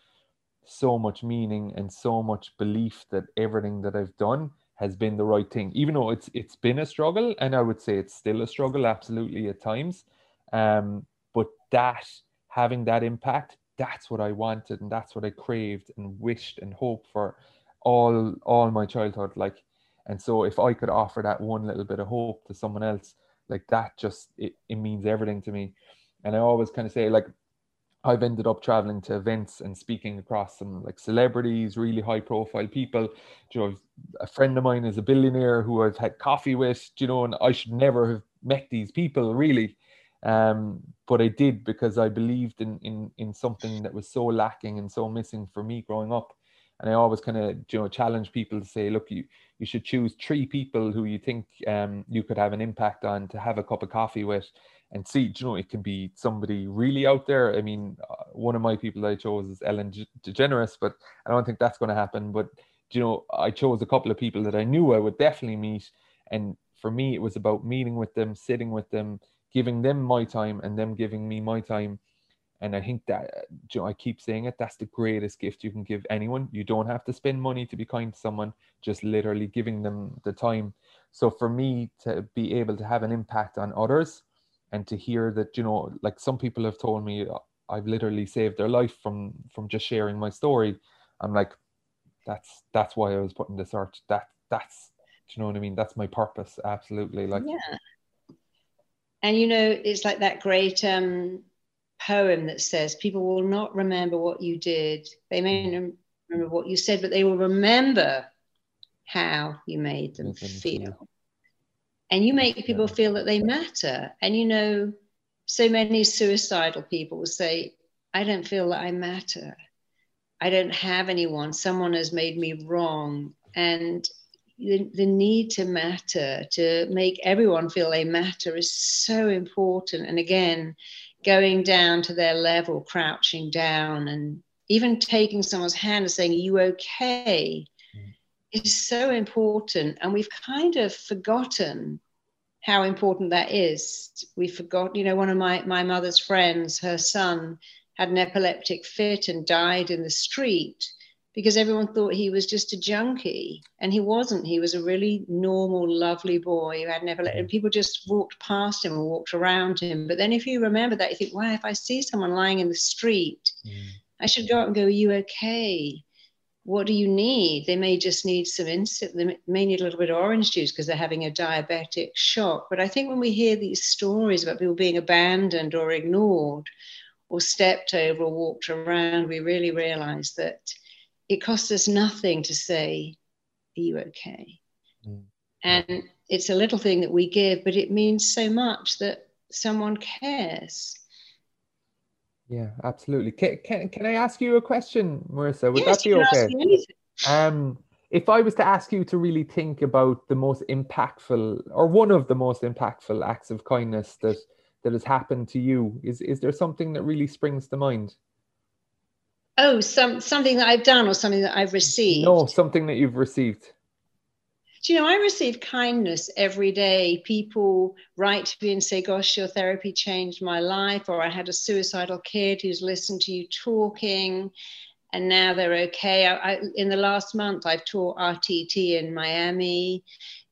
so much meaning and so much belief that everything that I've done has been the right thing. Even though it's it's been a struggle, and I would say it's still a struggle, absolutely at times. Um, but that having that impact, that's what I wanted and that's what I craved and wished and hoped for all all my childhood. Like, and so if I could offer that one little bit of hope to someone else, like that just it, it means everything to me and i always kind of say like I've ended up traveling to events and speaking across some like celebrities, really high profile people. You know, a friend of mine is a billionaire who I've had coffee with, you know, and I should never have met these people really. Um, but I did because I believed in, in, in something that was so lacking and so missing for me growing up and I always kind of you know challenge people to say, look, you you should choose three people who you think um, you could have an impact on to have a cup of coffee with, and see, you know, it can be somebody really out there. I mean, uh, one of my people I chose is Ellen DeGeneres, but I don't think that's going to happen. But you know, I chose a couple of people that I knew I would definitely meet, and for me, it was about meeting with them, sitting with them, giving them my time, and them giving me my time and I think that you know, I keep saying it, that's the greatest gift you can give anyone. You don't have to spend money to be kind to someone, just literally giving them the time. So for me to be able to have an impact on others and to hear that, you know, like some people have told me I've literally saved their life from from just sharing my story. I'm like, that's that's why I was putting this art. That that's do you know what I mean? That's my purpose. Absolutely. Like yeah. And you know, it's like that great um poem that says people will not remember what you did. They may not remember what you said, but they will remember how you made them feel. And you make people feel that they matter. And you know, so many suicidal people will say, I don't feel that I matter. I don't have anyone. Someone has made me wrong. And the, the need to matter, to make everyone feel they matter is so important. And again, going down to their level, crouching down, and even taking someone's hand and saying, Are you okay? Mm. is so important. And we've kind of forgotten how important that is. We forgot, you know, one of my, my mother's friends, her son had an epileptic fit and died in the street because everyone thought he was just a junkie. And he wasn't. He was a really normal lovely boy who had never let and people just walked past him or walked around him. But then if you remember that you think wow if i see someone lying in the street mm. i should go up and go are you okay? What do you need? They may just need some instant they may need a little bit of orange juice because they're having a diabetic shock. But i think when we hear these stories about people being abandoned or ignored or stepped over or walked around we really realize that it costs us nothing to say, Are you okay? Mm. And it's a little thing that we give, but it means so much that someone cares. Yeah, absolutely. Can, can, can I ask you a question, Marisa? Would yes, that be okay? Um, if I was to ask you to really think about the most impactful or one of the most impactful acts of kindness that that has happened to you, is is there something that really springs to mind? Oh, some something that I've done or something that I've received. No, something that you've received. Do you know, I receive kindness every day. People write to me and say, Gosh, your therapy changed my life. Or I had a suicidal kid who's listened to you talking and now they're okay. I, I, in the last month, I've taught RTT in Miami,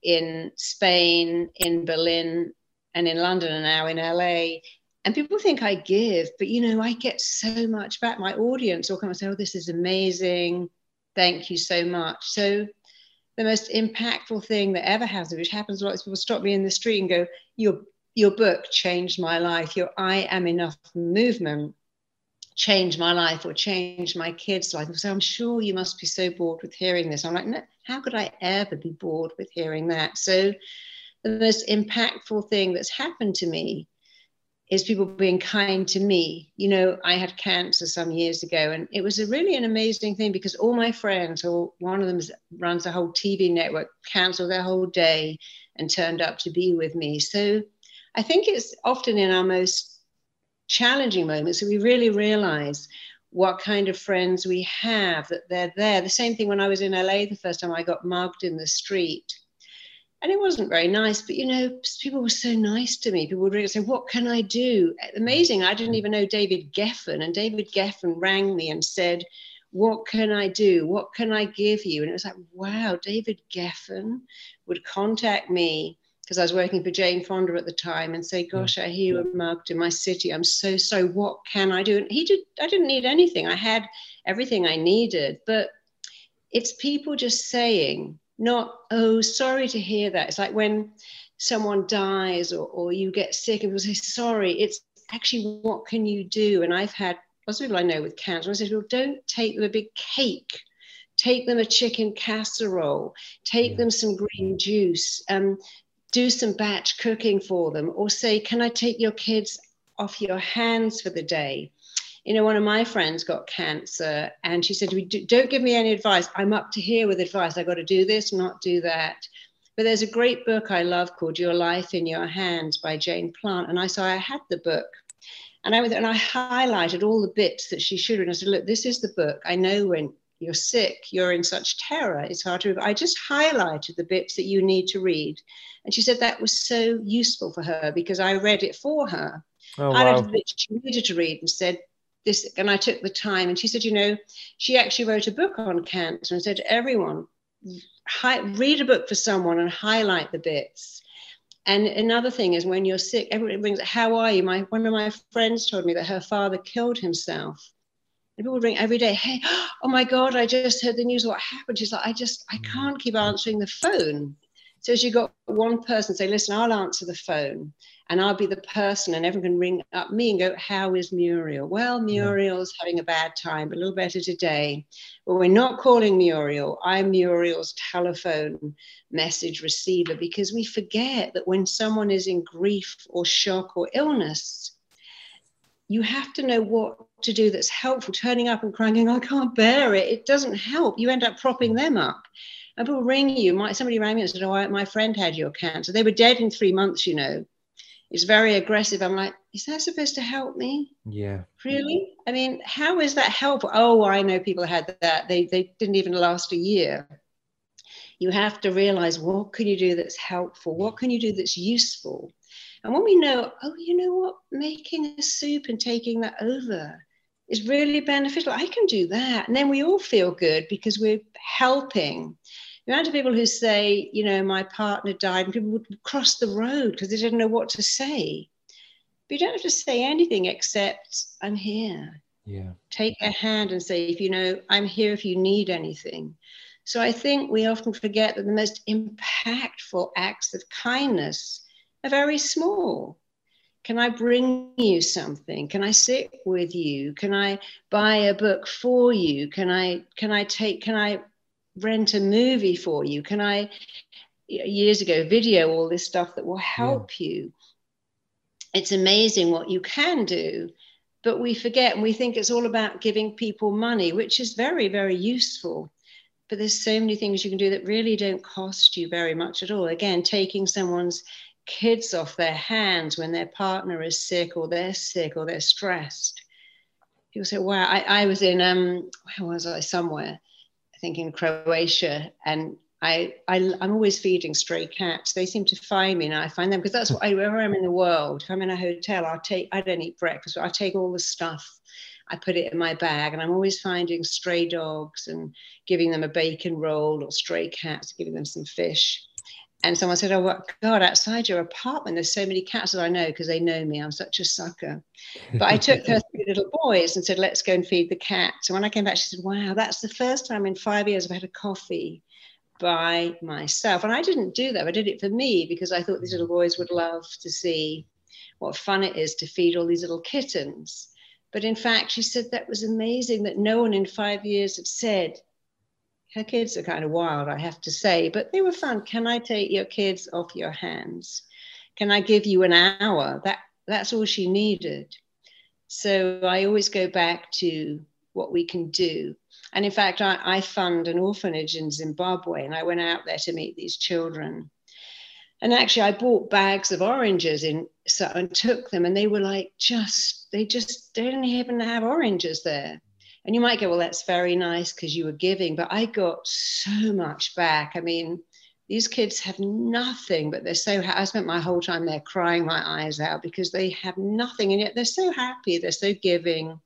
in Spain, in Berlin, and in London, and now in LA and people think I give, but you know, I get so much back. My audience will come and say, Oh, this is amazing. Thank you so much. So, the most impactful thing that ever happens, which happens a lot, is people stop me in the street and go, Your, your book changed my life. Your I Am Enough movement changed my life or changed my kids' life. So I'm sure you must be so bored with hearing this. I'm like, no, how could I ever be bored with hearing that? So, the most impactful thing that's happened to me is people being kind to me. You know, I had cancer some years ago, and it was a really an amazing thing because all my friends, or one of them runs a whole TV network, canceled their whole day and turned up to be with me. So I think it's often in our most challenging moments that we really realize what kind of friends we have, that they're there. The same thing when I was in LA the first time I got mugged in the street and it wasn't very nice but you know people were so nice to me. People would say what can i do? Eh, amazing. I didn't even know david geffen and david geffen rang me and said what can i do? What can i give you? And it was like wow david geffen would contact me because i was working for jane fonda at the time and say gosh i hear you were mugged in my city. I'm so sorry. What can i do? And he did i didn't need anything. I had everything i needed. But it's people just saying not, oh, sorry to hear that. It's like when someone dies or, or you get sick and people say, sorry, it's actually what can you do? And I've had lots of people I know with cancer. I said, well, don't take them a big cake. Take them a chicken casserole. Take them some green juice. Um, do some batch cooking for them. Or say, can I take your kids off your hands for the day? You know, one of my friends got cancer and she said to me, Don't give me any advice. I'm up to here with advice. I've got to do this, not do that. But there's a great book I love called Your Life in Your Hands by Jane Plant. And I saw I had the book. And I went and I highlighted all the bits that she should have. And I said, Look, this is the book. I know when you're sick, you're in such terror, it's hard to. I just highlighted the bits that you need to read. And she said that was so useful for her because I read it for her. Oh, wow. I read the bits she needed to read and said, this and I took the time and she said, you know, she actually wrote a book on cancer and said to everyone, hi, read a book for someone and highlight the bits. And another thing is when you're sick, everybody brings, how are you? My one of my friends told me that her father killed himself. And people ring every day, hey, oh my God, I just heard the news. What happened? She's like, I just, I mm. can't keep answering the phone. So she got one person say, listen, I'll answer the phone and I'll be the person, and everyone can ring up me and go, How is Muriel? Well, Muriel's having a bad time, but a little better today. But we're not calling Muriel. I'm Muriel's telephone message receiver because we forget that when someone is in grief or shock or illness, you have to know what to do that's helpful. Turning up and crying, I can't bear it, it doesn't help. You end up propping them up. And people ring you. My, somebody rang me and said, Oh, my friend had your cancer. They were dead in three months, you know. It's very aggressive. I'm like, Is that supposed to help me? Yeah. Really? I mean, how is that helpful? Oh, I know people had that. They, they didn't even last a year. You have to realize what can you do that's helpful? What can you do that's useful? And when we know, oh, you know what, making a soup and taking that over is really beneficial. I can do that. And then we all feel good because we're helping. The amount of people who say, you know, my partner died, and people would cross the road because they didn't know what to say. But you don't have to say anything except, I'm here. Yeah. Take a hand and say, if you know, I'm here if you need anything. So I think we often forget that the most impactful acts of kindness are very small. Can I bring you something? Can I sit with you? Can I buy a book for you? Can I can I take can I rent a movie for you? Can I years ago video all this stuff that will help yeah. you? It's amazing what you can do, but we forget and we think it's all about giving people money, which is very, very useful. But there's so many things you can do that really don't cost you very much at all. Again, taking someone's kids off their hands when their partner is sick or they're sick or they're stressed. People say, wow, I, I was in, um, where was I? Somewhere, think in Croatia. And I, I, am always feeding stray cats. They seem to find me and I find them because that's what I, wherever I'm in the world, if I'm in a hotel, I'll take, I don't eat breakfast, but I take all the stuff. I put it in my bag and I'm always finding stray dogs and giving them a bacon roll or stray cats, giving them some fish and someone said, "Oh God, outside your apartment, there's so many cats that I know because they know me. I'm such a sucker." But I took her three little boys and said, "Let's go and feed the cats." And when I came back, she said, "Wow, that's the first time in five years I've had a coffee by myself." And I didn't do that. I did it for me because I thought these little boys would love to see what fun it is to feed all these little kittens. But in fact, she said that was amazing that no one in five years had said, her kids are kind of wild, I have to say, but they were fun. Can I take your kids off your hands? Can I give you an hour? That that's all she needed. So I always go back to what we can do. And in fact, I, I fund an orphanage in Zimbabwe, and I went out there to meet these children. And actually, I bought bags of oranges in so, and took them, and they were like just they just they didn't even have oranges there. And you might go, well, that's very nice because you were giving, but I got so much back. I mean, these kids have nothing, but they're so. Ha- I spent my whole time there crying my eyes out because they have nothing, and yet they're so happy. They're so giving,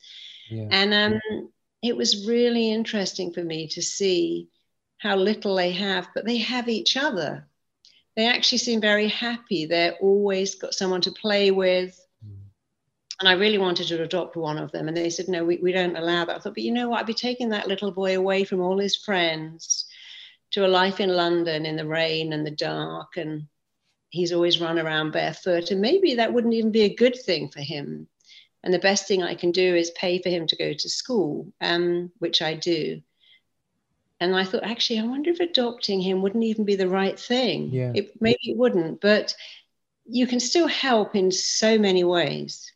yeah. and um, it was really interesting for me to see how little they have, but they have each other. They actually seem very happy. They're always got someone to play with and I really wanted to adopt one of them. And they said, no, we, we don't allow that. I thought, but you know what? I'd be taking that little boy away from all his friends to a life in London in the rain and the dark. And he's always run around barefoot. And maybe that wouldn't even be a good thing for him. And the best thing I can do is pay for him to go to school, um, which I do. And I thought, actually, I wonder if adopting him wouldn't even be the right thing. Yeah. It, maybe it wouldn't, but you can still help in so many ways.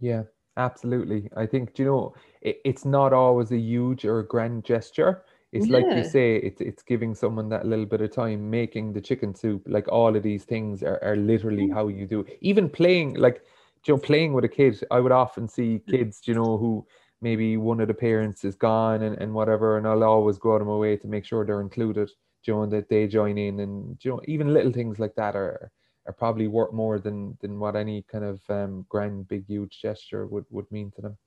Yeah, absolutely. I think you know it, it's not always a huge or a grand gesture. It's yeah. like you say, it's it's giving someone that little bit of time, making the chicken soup. Like all of these things are, are literally how you do. It. Even playing, like you know, playing with a kid. I would often see mm. kids, you know, who maybe one of the parents is gone and, and whatever, and I'll always go out of my way to make sure they're included, you know, and that they join in, and you know, even little things like that are are probably worth more than than what any kind of um, grand, big, huge gesture would would mean to them.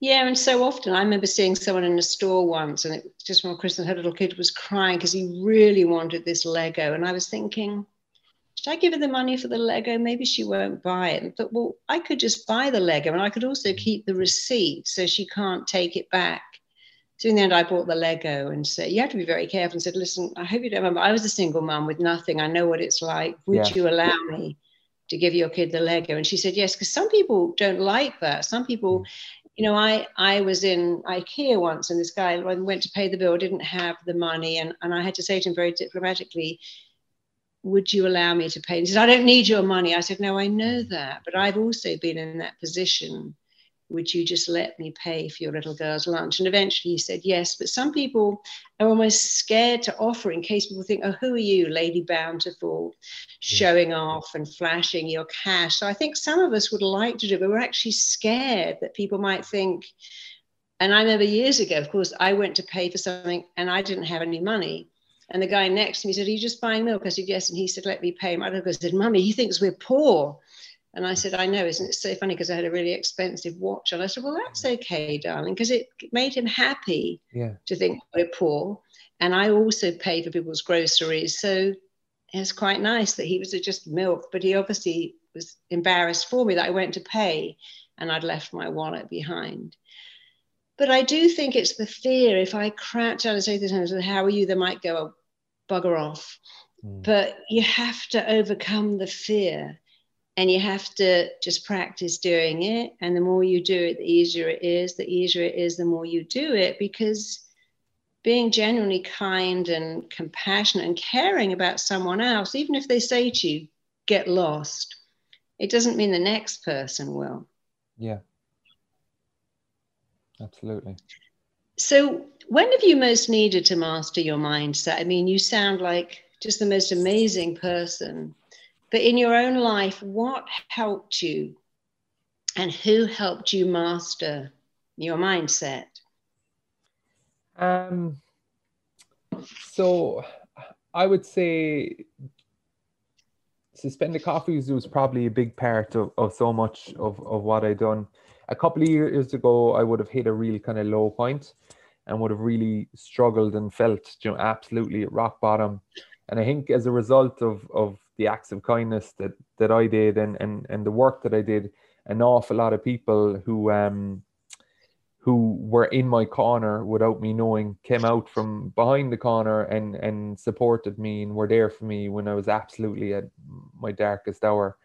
Yeah, and so often I remember seeing someone in a store once, and it was just when Kristen, her little kid was crying because he really wanted this Lego, and I was thinking, should I give her the money for the Lego? Maybe she won't buy it. But well, I could just buy the Lego, and I could also mm. keep the receipt so she can't take it back. So in the end, I bought the Lego and said, you have to be very careful and said, listen, I hope you don't remember. I was a single mom with nothing. I know what it's like. Would yeah. you allow me to give your kid the Lego? And she said, yes, because some people don't like that. Some people, mm. you know, I, I was in IKEA once and this guy went to pay the bill, didn't have the money. And, and I had to say to him very diplomatically, would you allow me to pay? He said, I don't need your money. I said, no, I know that. But I've also been in that position would you just let me pay for your little girl's lunch? And eventually he said yes. But some people are almost scared to offer in case people think, oh, who are you, Lady Bountiful, showing off and flashing your cash? So I think some of us would like to do, but we're actually scared that people might think. And I remember years ago, of course, I went to pay for something and I didn't have any money. And the guy next to me said, Are you just buying milk? I said, Yes. And he said, Let me pay. My I said, Mummy, he thinks we're poor. And I said, I know, isn't it so funny? Because I had a really expensive watch. And I said, Well, that's okay, darling, because it made him happy yeah. to think we're poor. And I also pay for people's groceries. So it's quite nice that he was just milk, but he obviously was embarrassed for me that I went to pay and I'd left my wallet behind. But I do think it's the fear. If I crouch down and say to them, How are you? They might go, oh, bugger off. Mm. But you have to overcome the fear and you have to just practice doing it. And the more you do it the easier it is. The easier it is the more you do it. Because being genuinely kind and compassionate and caring about someone else even if they say to you get lost it doesn't mean the next person will. Yeah. Absolutely. So when have you most needed to master your mindset? I mean you sound like just the most amazing person but in your own life, what helped you and who helped you master your mindset? Um, so I would say suspended coffees was probably a big part of, of so much of, of what I done. A couple of years ago, I would have hit a real kind of low point and would have really struggled and felt you know absolutely at rock bottom. And I think as a result of of the acts of kindness that that I did and and and the work that I did, an awful lot of people who um who were in my corner without me knowing came out from behind the corner and and supported me and were there for me when I was absolutely at my darkest hour.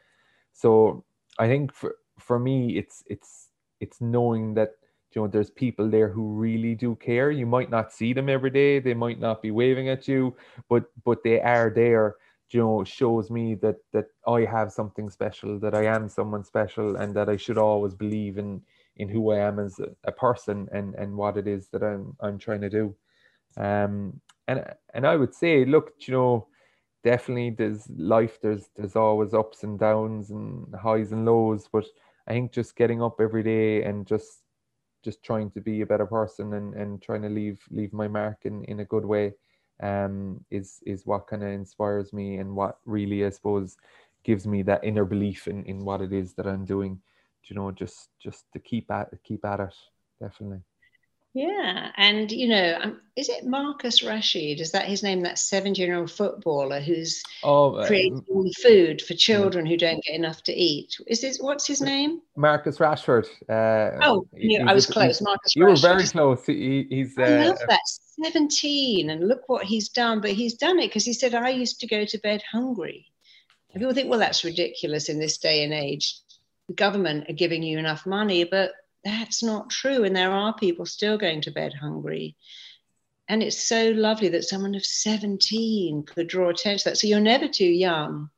So I think for for me it's it's it's knowing that you know there's people there who really do care. You might not see them every day, they might not be waving at you, but but they are there you know shows me that that I have something special, that I am someone special, and that I should always believe in in who I am as a, person and and what it is that I'm I'm trying to do. Um, and and I would say, look, you know, definitely there's life. There's there's always ups and downs and highs and lows, but I think just getting up every day and just just trying to be a better person and, and trying to leave leave my mark in, in a good way um, is is what kind of inspires me and what really I suppose gives me that inner belief in, in what it is that I'm doing. Do You know, just just to keep at keep at it, definitely. Yeah, and you know, um, is it Marcus Rashid? Is that his name? That seven-year-old footballer who's oh, uh, creating food for children who don't get enough to eat. Is this what's his name? Marcus Rashford. Uh, oh, yeah, I was close. Marcus. You Rashford. were very close. He, he's. Uh, I love that. Seventeen, and look what he's done. But he's done it because he said, "I used to go to bed hungry." And people think, well, that's ridiculous in this day and age. The government are giving you enough money, but that's not true. And there are people still going to bed hungry. And it's so lovely that someone of 17 could draw attention to that. So you're never too young.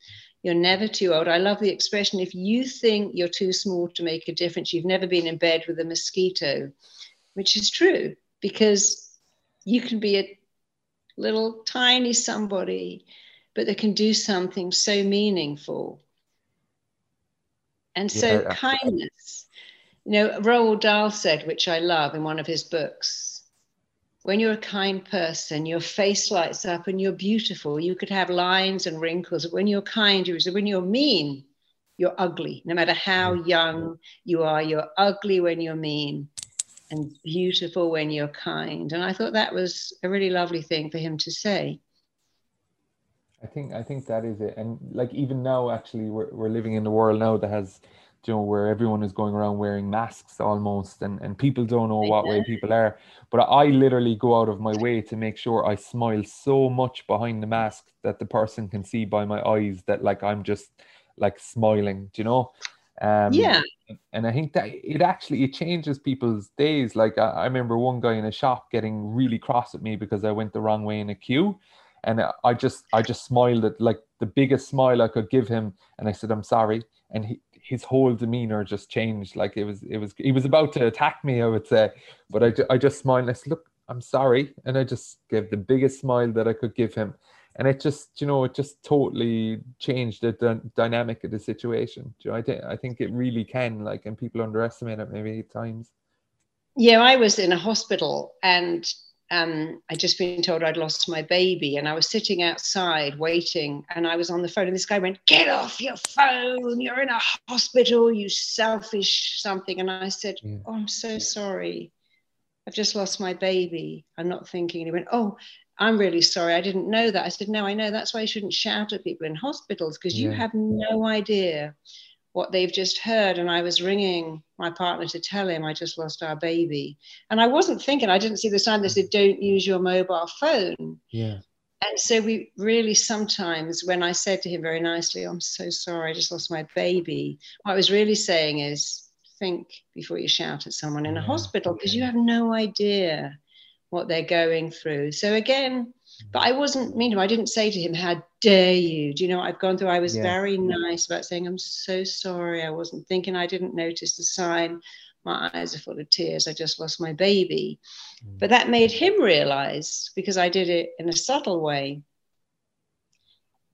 You're never too old. I love the expression if you think you're too small to make a difference, you've never been in bed with a mosquito, which is true because you can be a little tiny somebody, but they can do something so meaningful. And so, yeah, kindness you know, Roald Dahl said, which I love in one of his books, when you're a kind person, your face lights up and you're beautiful. You could have lines and wrinkles. When you're kind, you're when you're mean, you're ugly. No matter how mm. young you are, you're ugly when you're mean and beautiful when you're kind. And I thought that was a really lovely thing for him to say. I think I think that is it. And like even now, actually, we're we're living in a world now that has you know, where everyone is going around wearing masks almost, and, and people don't know what way people are. But I literally go out of my way to make sure I smile so much behind the mask that the person can see by my eyes that like I'm just like smiling, do you know? Um, yeah. And I think that it actually it changes people's days. Like I, I remember one guy in a shop getting really cross at me because I went the wrong way in a queue, and I just I just smiled at like the biggest smile I could give him, and I said I'm sorry, and he his whole demeanor just changed. Like it was, it was, he was about to attack me, I would say, but I, I just smiled. I said, "Look, I'm sorry," and I just gave the biggest smile that I could give him, and it just, you know, it just totally changed the d- dynamic of the situation. You know, I think, I think it really can, like, and people underestimate it maybe at times. Yeah, I was in a hospital and um, I'd just been told I'd lost my baby, and I was sitting outside waiting, and I was on the phone, and this guy went, "Get off your phone! You're in a hospital, you selfish something." And I said, yeah. "Oh, I'm so sorry. I've just lost my baby. I'm not thinking." And he went, "Oh, I'm really sorry. I didn't know that." I said, "No, I know. That's why you shouldn't shout at people in hospitals because yeah. you have no idea." What they've just heard. And I was ringing my partner to tell him I just lost our baby. And I wasn't thinking, I didn't see the sign that said, don't use your mobile phone. Yeah. And so we really sometimes, when I said to him very nicely, I'm so sorry, I just lost my baby, what I was really saying is, think before you shout at someone in a yeah. hospital because you have no idea what they're going through. So again, but I wasn't mean to. I didn't say to him, How dare you? Do you know what I've gone through? I was yeah. very nice about saying, I'm so sorry. I wasn't thinking. I didn't notice the sign. My eyes are full of tears. I just lost my baby. Mm. But that made him realize, because I did it in a subtle way,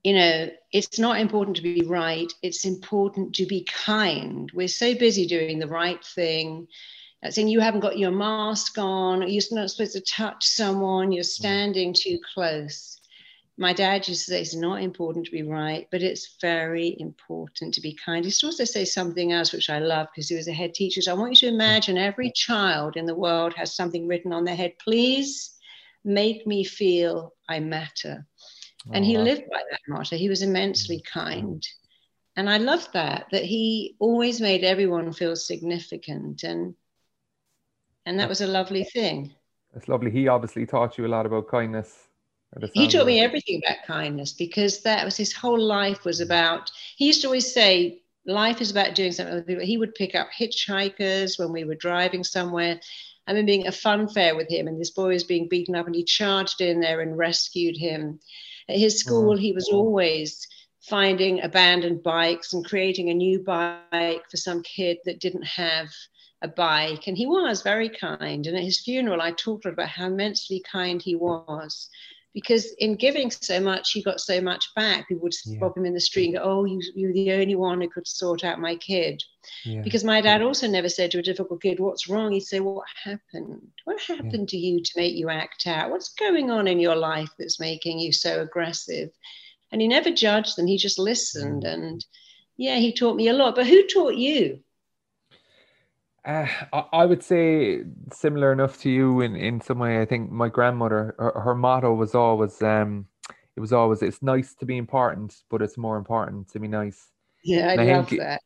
you know, it's not important to be right. It's important to be kind. We're so busy doing the right thing saying you haven't got your mask on, you're not supposed to touch someone, you're standing too close. My dad used to say it's not important to be right, but it's very important to be kind. He used to also say something else, which I love because he was a head teacher. So I want you to imagine every mm-hmm. child in the world has something written on their head. Please make me feel I matter. And he lived by that motto. He was immensely mm-hmm. kind. And I love that, that he always made everyone feel significant. And and that was a lovely thing. It's lovely. He obviously taught you a lot about kindness. He taught me everything about kindness because that was his whole life was about. He used to always say, "Life is about doing something." with people. He would pick up hitchhikers when we were driving somewhere. I remember being a fun fair with him, and this boy was being beaten up, and he charged in there and rescued him. At his school, he was always finding abandoned bikes and creating a new bike for some kid that didn't have a bike. And he was very kind. And at his funeral, I talked about how immensely kind he was. Because in giving so much, he got so much back. People would yeah. him in the street and go, Oh, you, you're the only one who could sort out my kid. Yeah. Because my dad also never said to a difficult kid, What's wrong? He'd say, What happened? What happened to you to make you act out? What's going on in your life that's making you so aggressive? And he never judged them, he just listened. Mm. And yeah, he taught me a lot. But who taught you? Uh, I would say similar enough to you in, in some way. I think my grandmother, her, her motto was always, um, it was always, it's nice to be important, but it's more important to be nice. Yeah, I, I love that.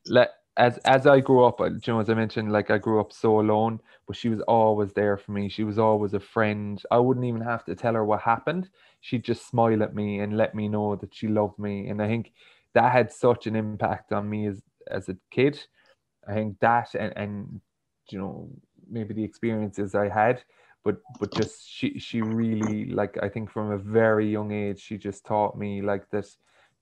As as I grew up, you know, as I mentioned, like I grew up so alone, but she was always there for me. She was always a friend. I wouldn't even have to tell her what happened. She'd just smile at me and let me know that she loved me. And I think that had such an impact on me as as a kid. I think that and, and you know maybe the experiences I had, but but just she she really like I think from a very young age she just taught me like that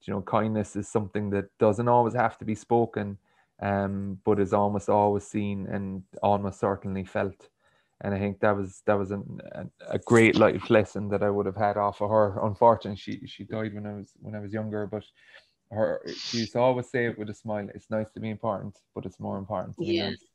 you know kindness is something that doesn't always have to be spoken um but is almost always seen and almost certainly felt and I think that was that was an, a great life lesson that I would have had off of her. Unfortunately, she she died when I was when I was younger, but her she used to always say it with a smile. It's nice to be important, but it's more important to yeah. be nice.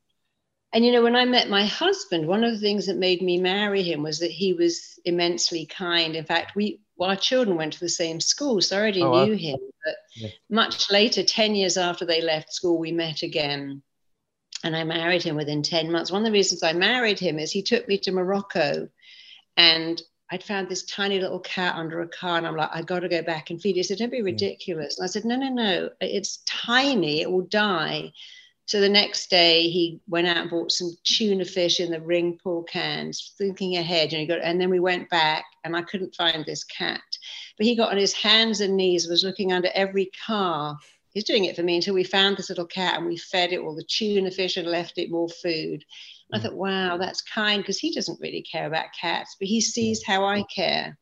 And you know, when I met my husband, one of the things that made me marry him was that he was immensely kind. In fact, we well, our children went to the same school, so I already oh, knew him. But yeah. much later, 10 years after they left school, we met again. And I married him within 10 months. One of the reasons I married him is he took me to Morocco and I'd found this tiny little cat under a car, and I'm like, I got to go back and feed it. He said, Don't be ridiculous. And I said, No, no, no, it's tiny, it will die. So the next day he went out and bought some tuna fish in the ring pool cans, thinking ahead. And he got, and then we went back and I couldn't find this cat. But he got on his hands and knees, was looking under every car. He's doing it for me until we found this little cat and we fed it all the tuna fish and left it more food. I mm. thought, wow, that's kind because he doesn't really care about cats, but he sees how I care.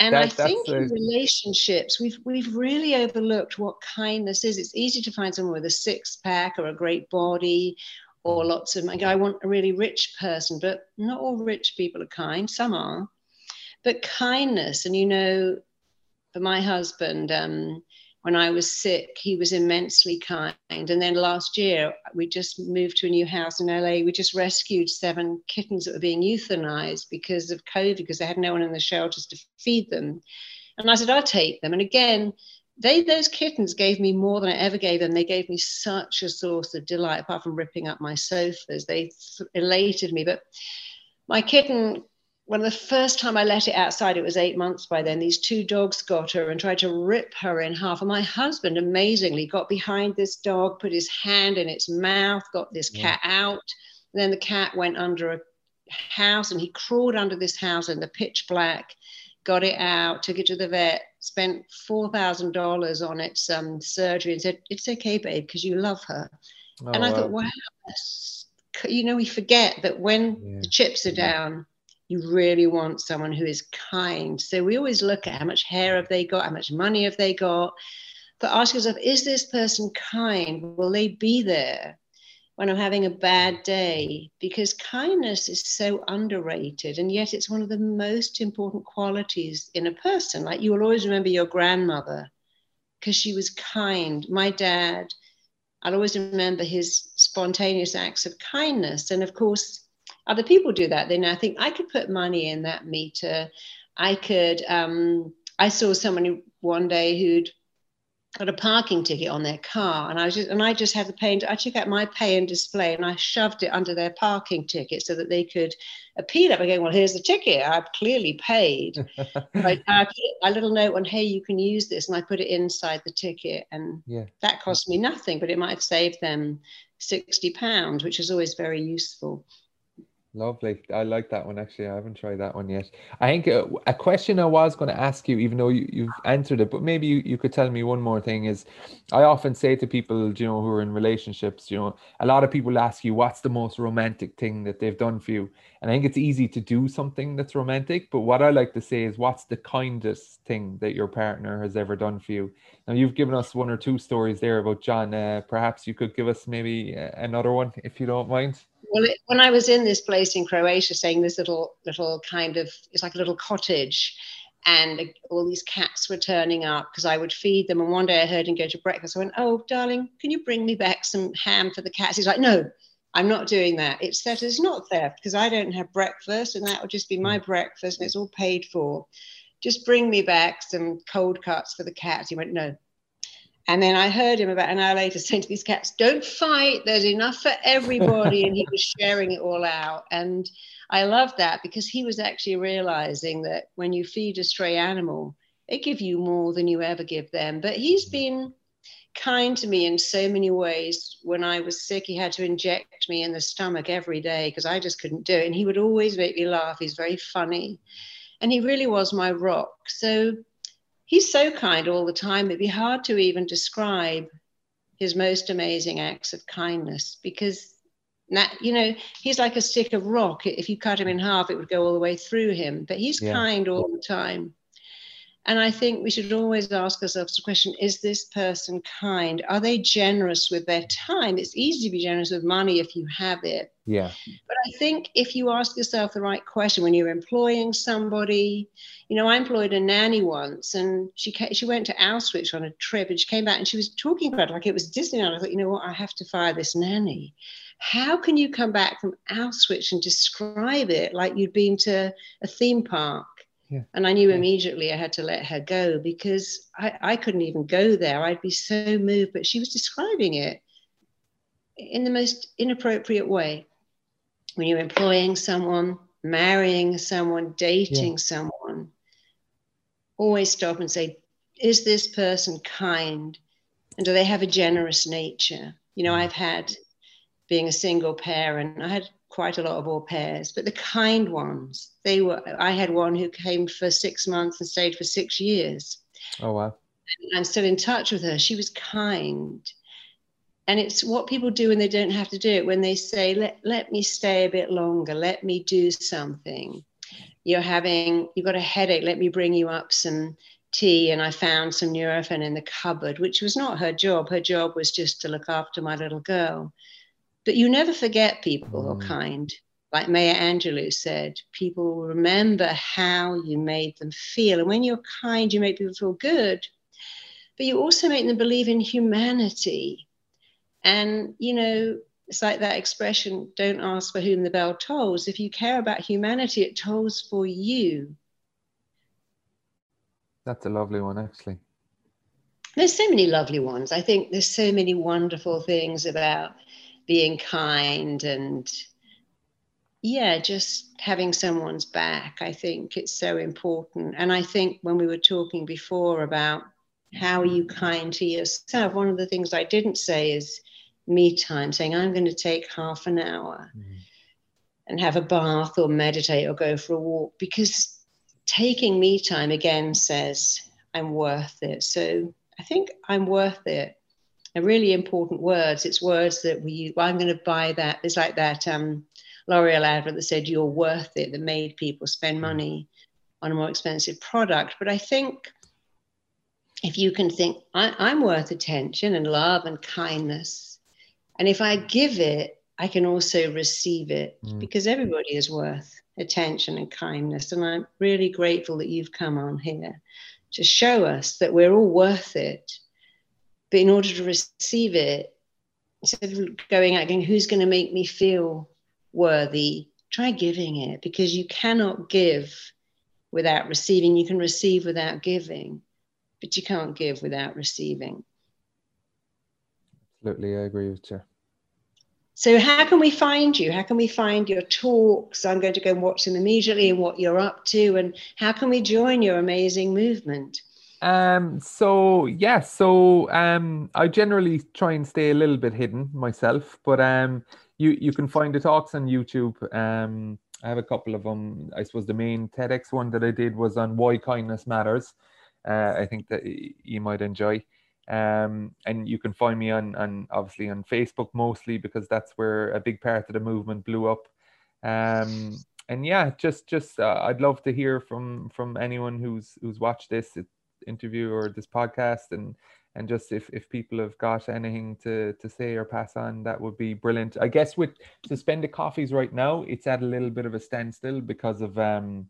And that, I think in relationships, we've we've really overlooked what kindness is. It's easy to find someone with a six pack or a great body, or lots of. I want a really rich person, but not all rich people are kind. Some are, but kindness, and you know, for my husband, um, when I was sick, he was immensely kind. And then last year, we just moved to a new house in LA. We just rescued seven kittens that were being euthanized because of COVID, because they had no one in the shelters to feed them. And I said, I'll take them. And again, they those kittens gave me more than I ever gave them. They gave me such a source of delight, apart from ripping up my sofas. They elated me. But my kitten when the first time I let it outside, it was eight months by then. These two dogs got her and tried to rip her in half. And my husband, amazingly, got behind this dog, put his hand in its mouth, got this yeah. cat out. And then the cat went under a house and he crawled under this house in the pitch black, got it out, took it to the vet, spent $4,000 on its um, surgery and said, It's okay, babe, because you love her. Oh, and I wow. thought, wow, you know, we forget that when yeah. the chips are down, you really want someone who is kind. So we always look at how much hair have they got, how much money have they got. But ask yourself, is this person kind? Will they be there when I'm having a bad day? Because kindness is so underrated, and yet it's one of the most important qualities in a person. Like you will always remember your grandmother because she was kind. My dad, I'll always remember his spontaneous acts of kindness. And of course, other people do that. They now think I could put money in that meter. I could. Um, I saw someone one day who'd got a parking ticket on their car, and I was just, and I just had the pay. And, I took out my pay and display, and I shoved it under their parking ticket so that they could appeal it by going, "Well, here's the ticket. I've clearly paid." I, I put a little note on, "Hey, you can use this," and I put it inside the ticket, and yeah. that cost me nothing, but it might have saved them sixty pounds, which is always very useful. Lovely. I like that one actually. I haven't tried that one yet. I think a, uh, a question I was going to ask you, even though you, you've answered it, but maybe you, you could tell me one more thing is I often say to people, you know, who are in relationships, you know, a lot of people ask you what's the most romantic thing that they've done for you. And I think it's easy to do something that's romantic, but what I like to say is what's the kindest thing that your partner has ever done for you? Now you've given us one or two stories there about John. Uh, perhaps you could give us maybe uh, another one if you don't mind. Well, it, when I was in this place in Croatia, saying this little little kind of it's like a little cottage, and all these cats were turning up because I would feed them. And one day I heard him go to breakfast. I went, "Oh, darling, can you bring me back some ham for the cats?" He's like, "No, I'm not doing that. It's theft. It's not theft because I don't have breakfast, and that would just be my hmm. breakfast, and it's all paid for. Just bring me back some cold cuts for the cats." He went, "No." And then I heard him about an hour later saying to these cats, Don't fight, there's enough for everybody. and he was sharing it all out. And I loved that because he was actually realizing that when you feed a stray animal, they give you more than you ever give them. But he's mm-hmm. been kind to me in so many ways. When I was sick, he had to inject me in the stomach every day because I just couldn't do it. And he would always make me laugh. He's very funny. And he really was my rock. So he's so kind all the time, it'd be hard to even describe his most amazing acts of kindness because that you know he's like a stick of rock if you cut him in half it would go all the way through him but he's yeah. kind all the time and I think we should always ask ourselves the question is this person kind? Are they generous with their time? It's easy to be generous with money if you have it. Yeah. But I think if you ask yourself the right question when you're employing somebody, you know, I employed a nanny once and she came, she went to Auschwitz on a trip and she came back and she was talking about it like it was Disneyland. I thought, you know what, I have to fire this nanny. How can you come back from Auschwitz and describe it like you'd been to a theme park? Yeah. And I knew yeah. immediately I had to let her go because I, I couldn't even go there. I'd be so moved. But she was describing it in the most inappropriate way. When you're employing someone, marrying someone, dating yeah. someone, always stop and say, is this person kind? And do they have a generous nature? You know. I've had, being a single parent, I had quite a lot of au pairs, but the kind ones. They were. I had one who came for six months and stayed for six years. Oh wow! I'm still in touch with her. She was kind, and it's what people do when they don't have to do it. When they say, "Let let me stay a bit longer. Let me do something." you're having, you've got a headache, let me bring you up some tea. And I found some Nurofen in the cupboard, which was not her job. Her job was just to look after my little girl. But you never forget people who are mm. kind. Like Maya Angelou said, people remember how you made them feel. And when you're kind, you make people feel good, but you also make them believe in humanity. And, you know, it's like that expression don't ask for whom the bell tolls. If you care about humanity, it tolls for you. That's a lovely one, actually. There's so many lovely ones. I think there's so many wonderful things about being kind and, yeah, just having someone's back. I think it's so important. And I think when we were talking before about how are you kind to yourself, one of the things I didn't say is, me time, saying, I'm going to take half an hour mm. and have a bath or meditate or go for a walk, because taking me time again says, I'm worth it. So I think I'm worth it. A really important words. It's words that we. Well, I'm going to buy that. It's like that um, L'Oreal advert that said, You're worth it, that made people spend mm. money on a more expensive product. But I think if you can think, I, am worth attention and love and kindness, and if I give it, I can also receive it mm. because everybody is worth attention and kindness. And I'm really grateful that you've come on here to show us that we're all worth it. But in order to receive it, instead of going out going, who's going to make me feel worthy, try giving it because you cannot give without receiving. You can receive without giving, but you can't give without receiving. Absolutely, I agree with you. So, how can we find you? How can we find your talks? I'm going to go and watch them immediately and what you're up to, and how can we join your amazing movement? Um, so yeah, so um, I generally try and stay a little bit hidden myself, but um, you you can find the talks on YouTube. Um, I have a couple of them. I suppose the main TEDx one that I did was on why kindness matters. Uh, I think that you might enjoy. Um, and you can find me on, on obviously on Facebook mostly because that's where a big part of the movement blew up. Um, and yeah, just just uh, I'd love to hear from from anyone who's who's watched this interview or this podcast and and just if, if people have got anything to, to say or pass on, that would be brilliant. I guess with suspended coffees right now, it's at a little bit of a standstill because of um,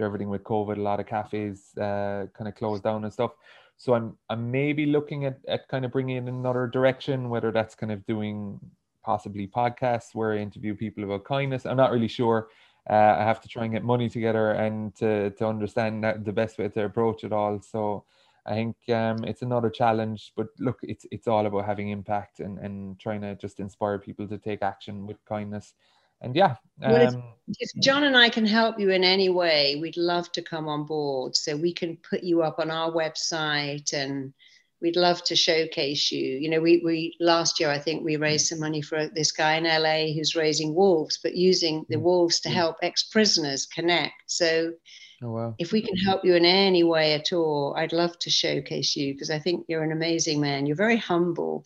everything with COVID. A lot of cafes uh, kind of closed down and stuff. So I'm I'm maybe looking at, at kind of bringing in another direction, whether that's kind of doing possibly podcasts where I interview people about kindness. I'm not really sure. Uh, I have to try and get money together and to to understand the best way to approach it all. So I think um, it's another challenge. But look, it's it's all about having impact and and trying to just inspire people to take action with kindness and yeah. Um, well, if, um, if, John and I can help you in any way, we'd love to come on board. So we can put you up on our website and we'd love to showcase you. You know, we, we last year I think we raised some money for this guy in LA who's raising wolves, but using the mm. wolves to help ex-prisoners connect. So oh, wow. if we can help you in any way at all, I'd love to showcase you because I think you're an amazing man. You're very humble,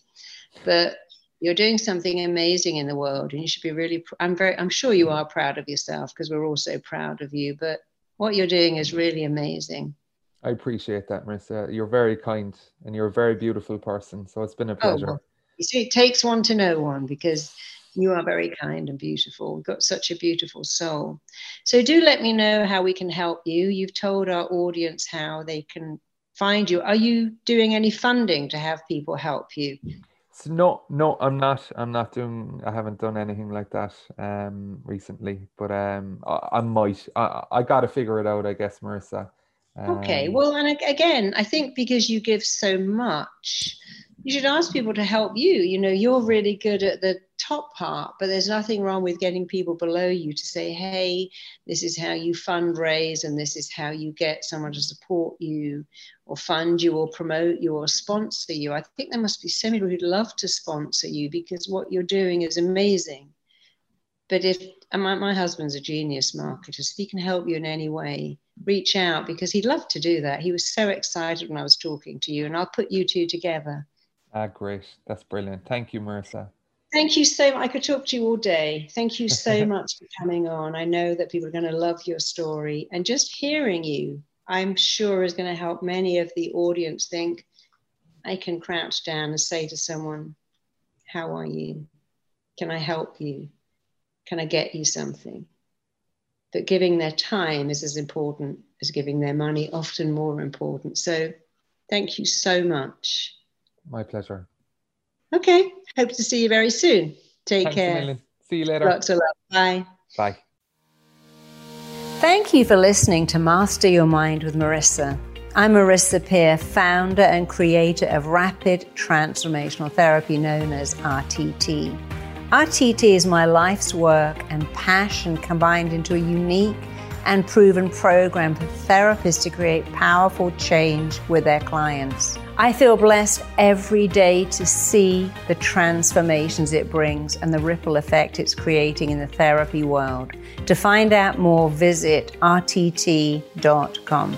but you're doing something amazing in the world and you should be really i'm very i'm sure you are proud of yourself because we're all so proud of you but what you're doing is really amazing i appreciate that marisa you're very kind and you're a very beautiful person so it's been a oh, pleasure oh, well, you see it takes one to know one because you are very kind and beautiful you've got such a beautiful soul so do let me know how we can help you you've told our audience how they can find you are you doing any funding to have people help you so no, no, I'm not. I'm not doing. I haven't done anything like that um recently, but um I, I might. I I got to figure it out. I guess, Marisa. Um, okay. Well, and again, I think because you give so much, you should ask people to help you. You know, you're really good at the top part, but there's nothing wrong with getting people below you to say, hey, this is how you fundraise and this is how you get someone to support you or fund you or promote you or sponsor you. I think there must be so many who'd love to sponsor you because what you're doing is amazing. But if my, my husband's a genius marketer, so if he can help you in any way, reach out because he'd love to do that. He was so excited when I was talking to you, and I'll put you two together. Ah, great. That's brilliant. Thank you, Marisa. Thank you so much. I could talk to you all day. Thank you so much for coming on. I know that people are going to love your story. And just hearing you, I'm sure, is going to help many of the audience think I can crouch down and say to someone, How are you? Can I help you? Can I get you something? But giving their time is as important as giving their money, often more important. So thank you so much. My pleasure. Okay. Hope to see you very soon. Take Thanks care. See you later. Lots of love. Bye. Bye. Thank you for listening to Master Your Mind with Marisa. I'm Marisa Peer, founder and creator of Rapid Transformational Therapy known as RTT. RTT is my life's work and passion combined into a unique and proven program for therapists to create powerful change with their clients. I feel blessed every day to see the transformations it brings and the ripple effect it's creating in the therapy world. To find out more, visit rtt.com.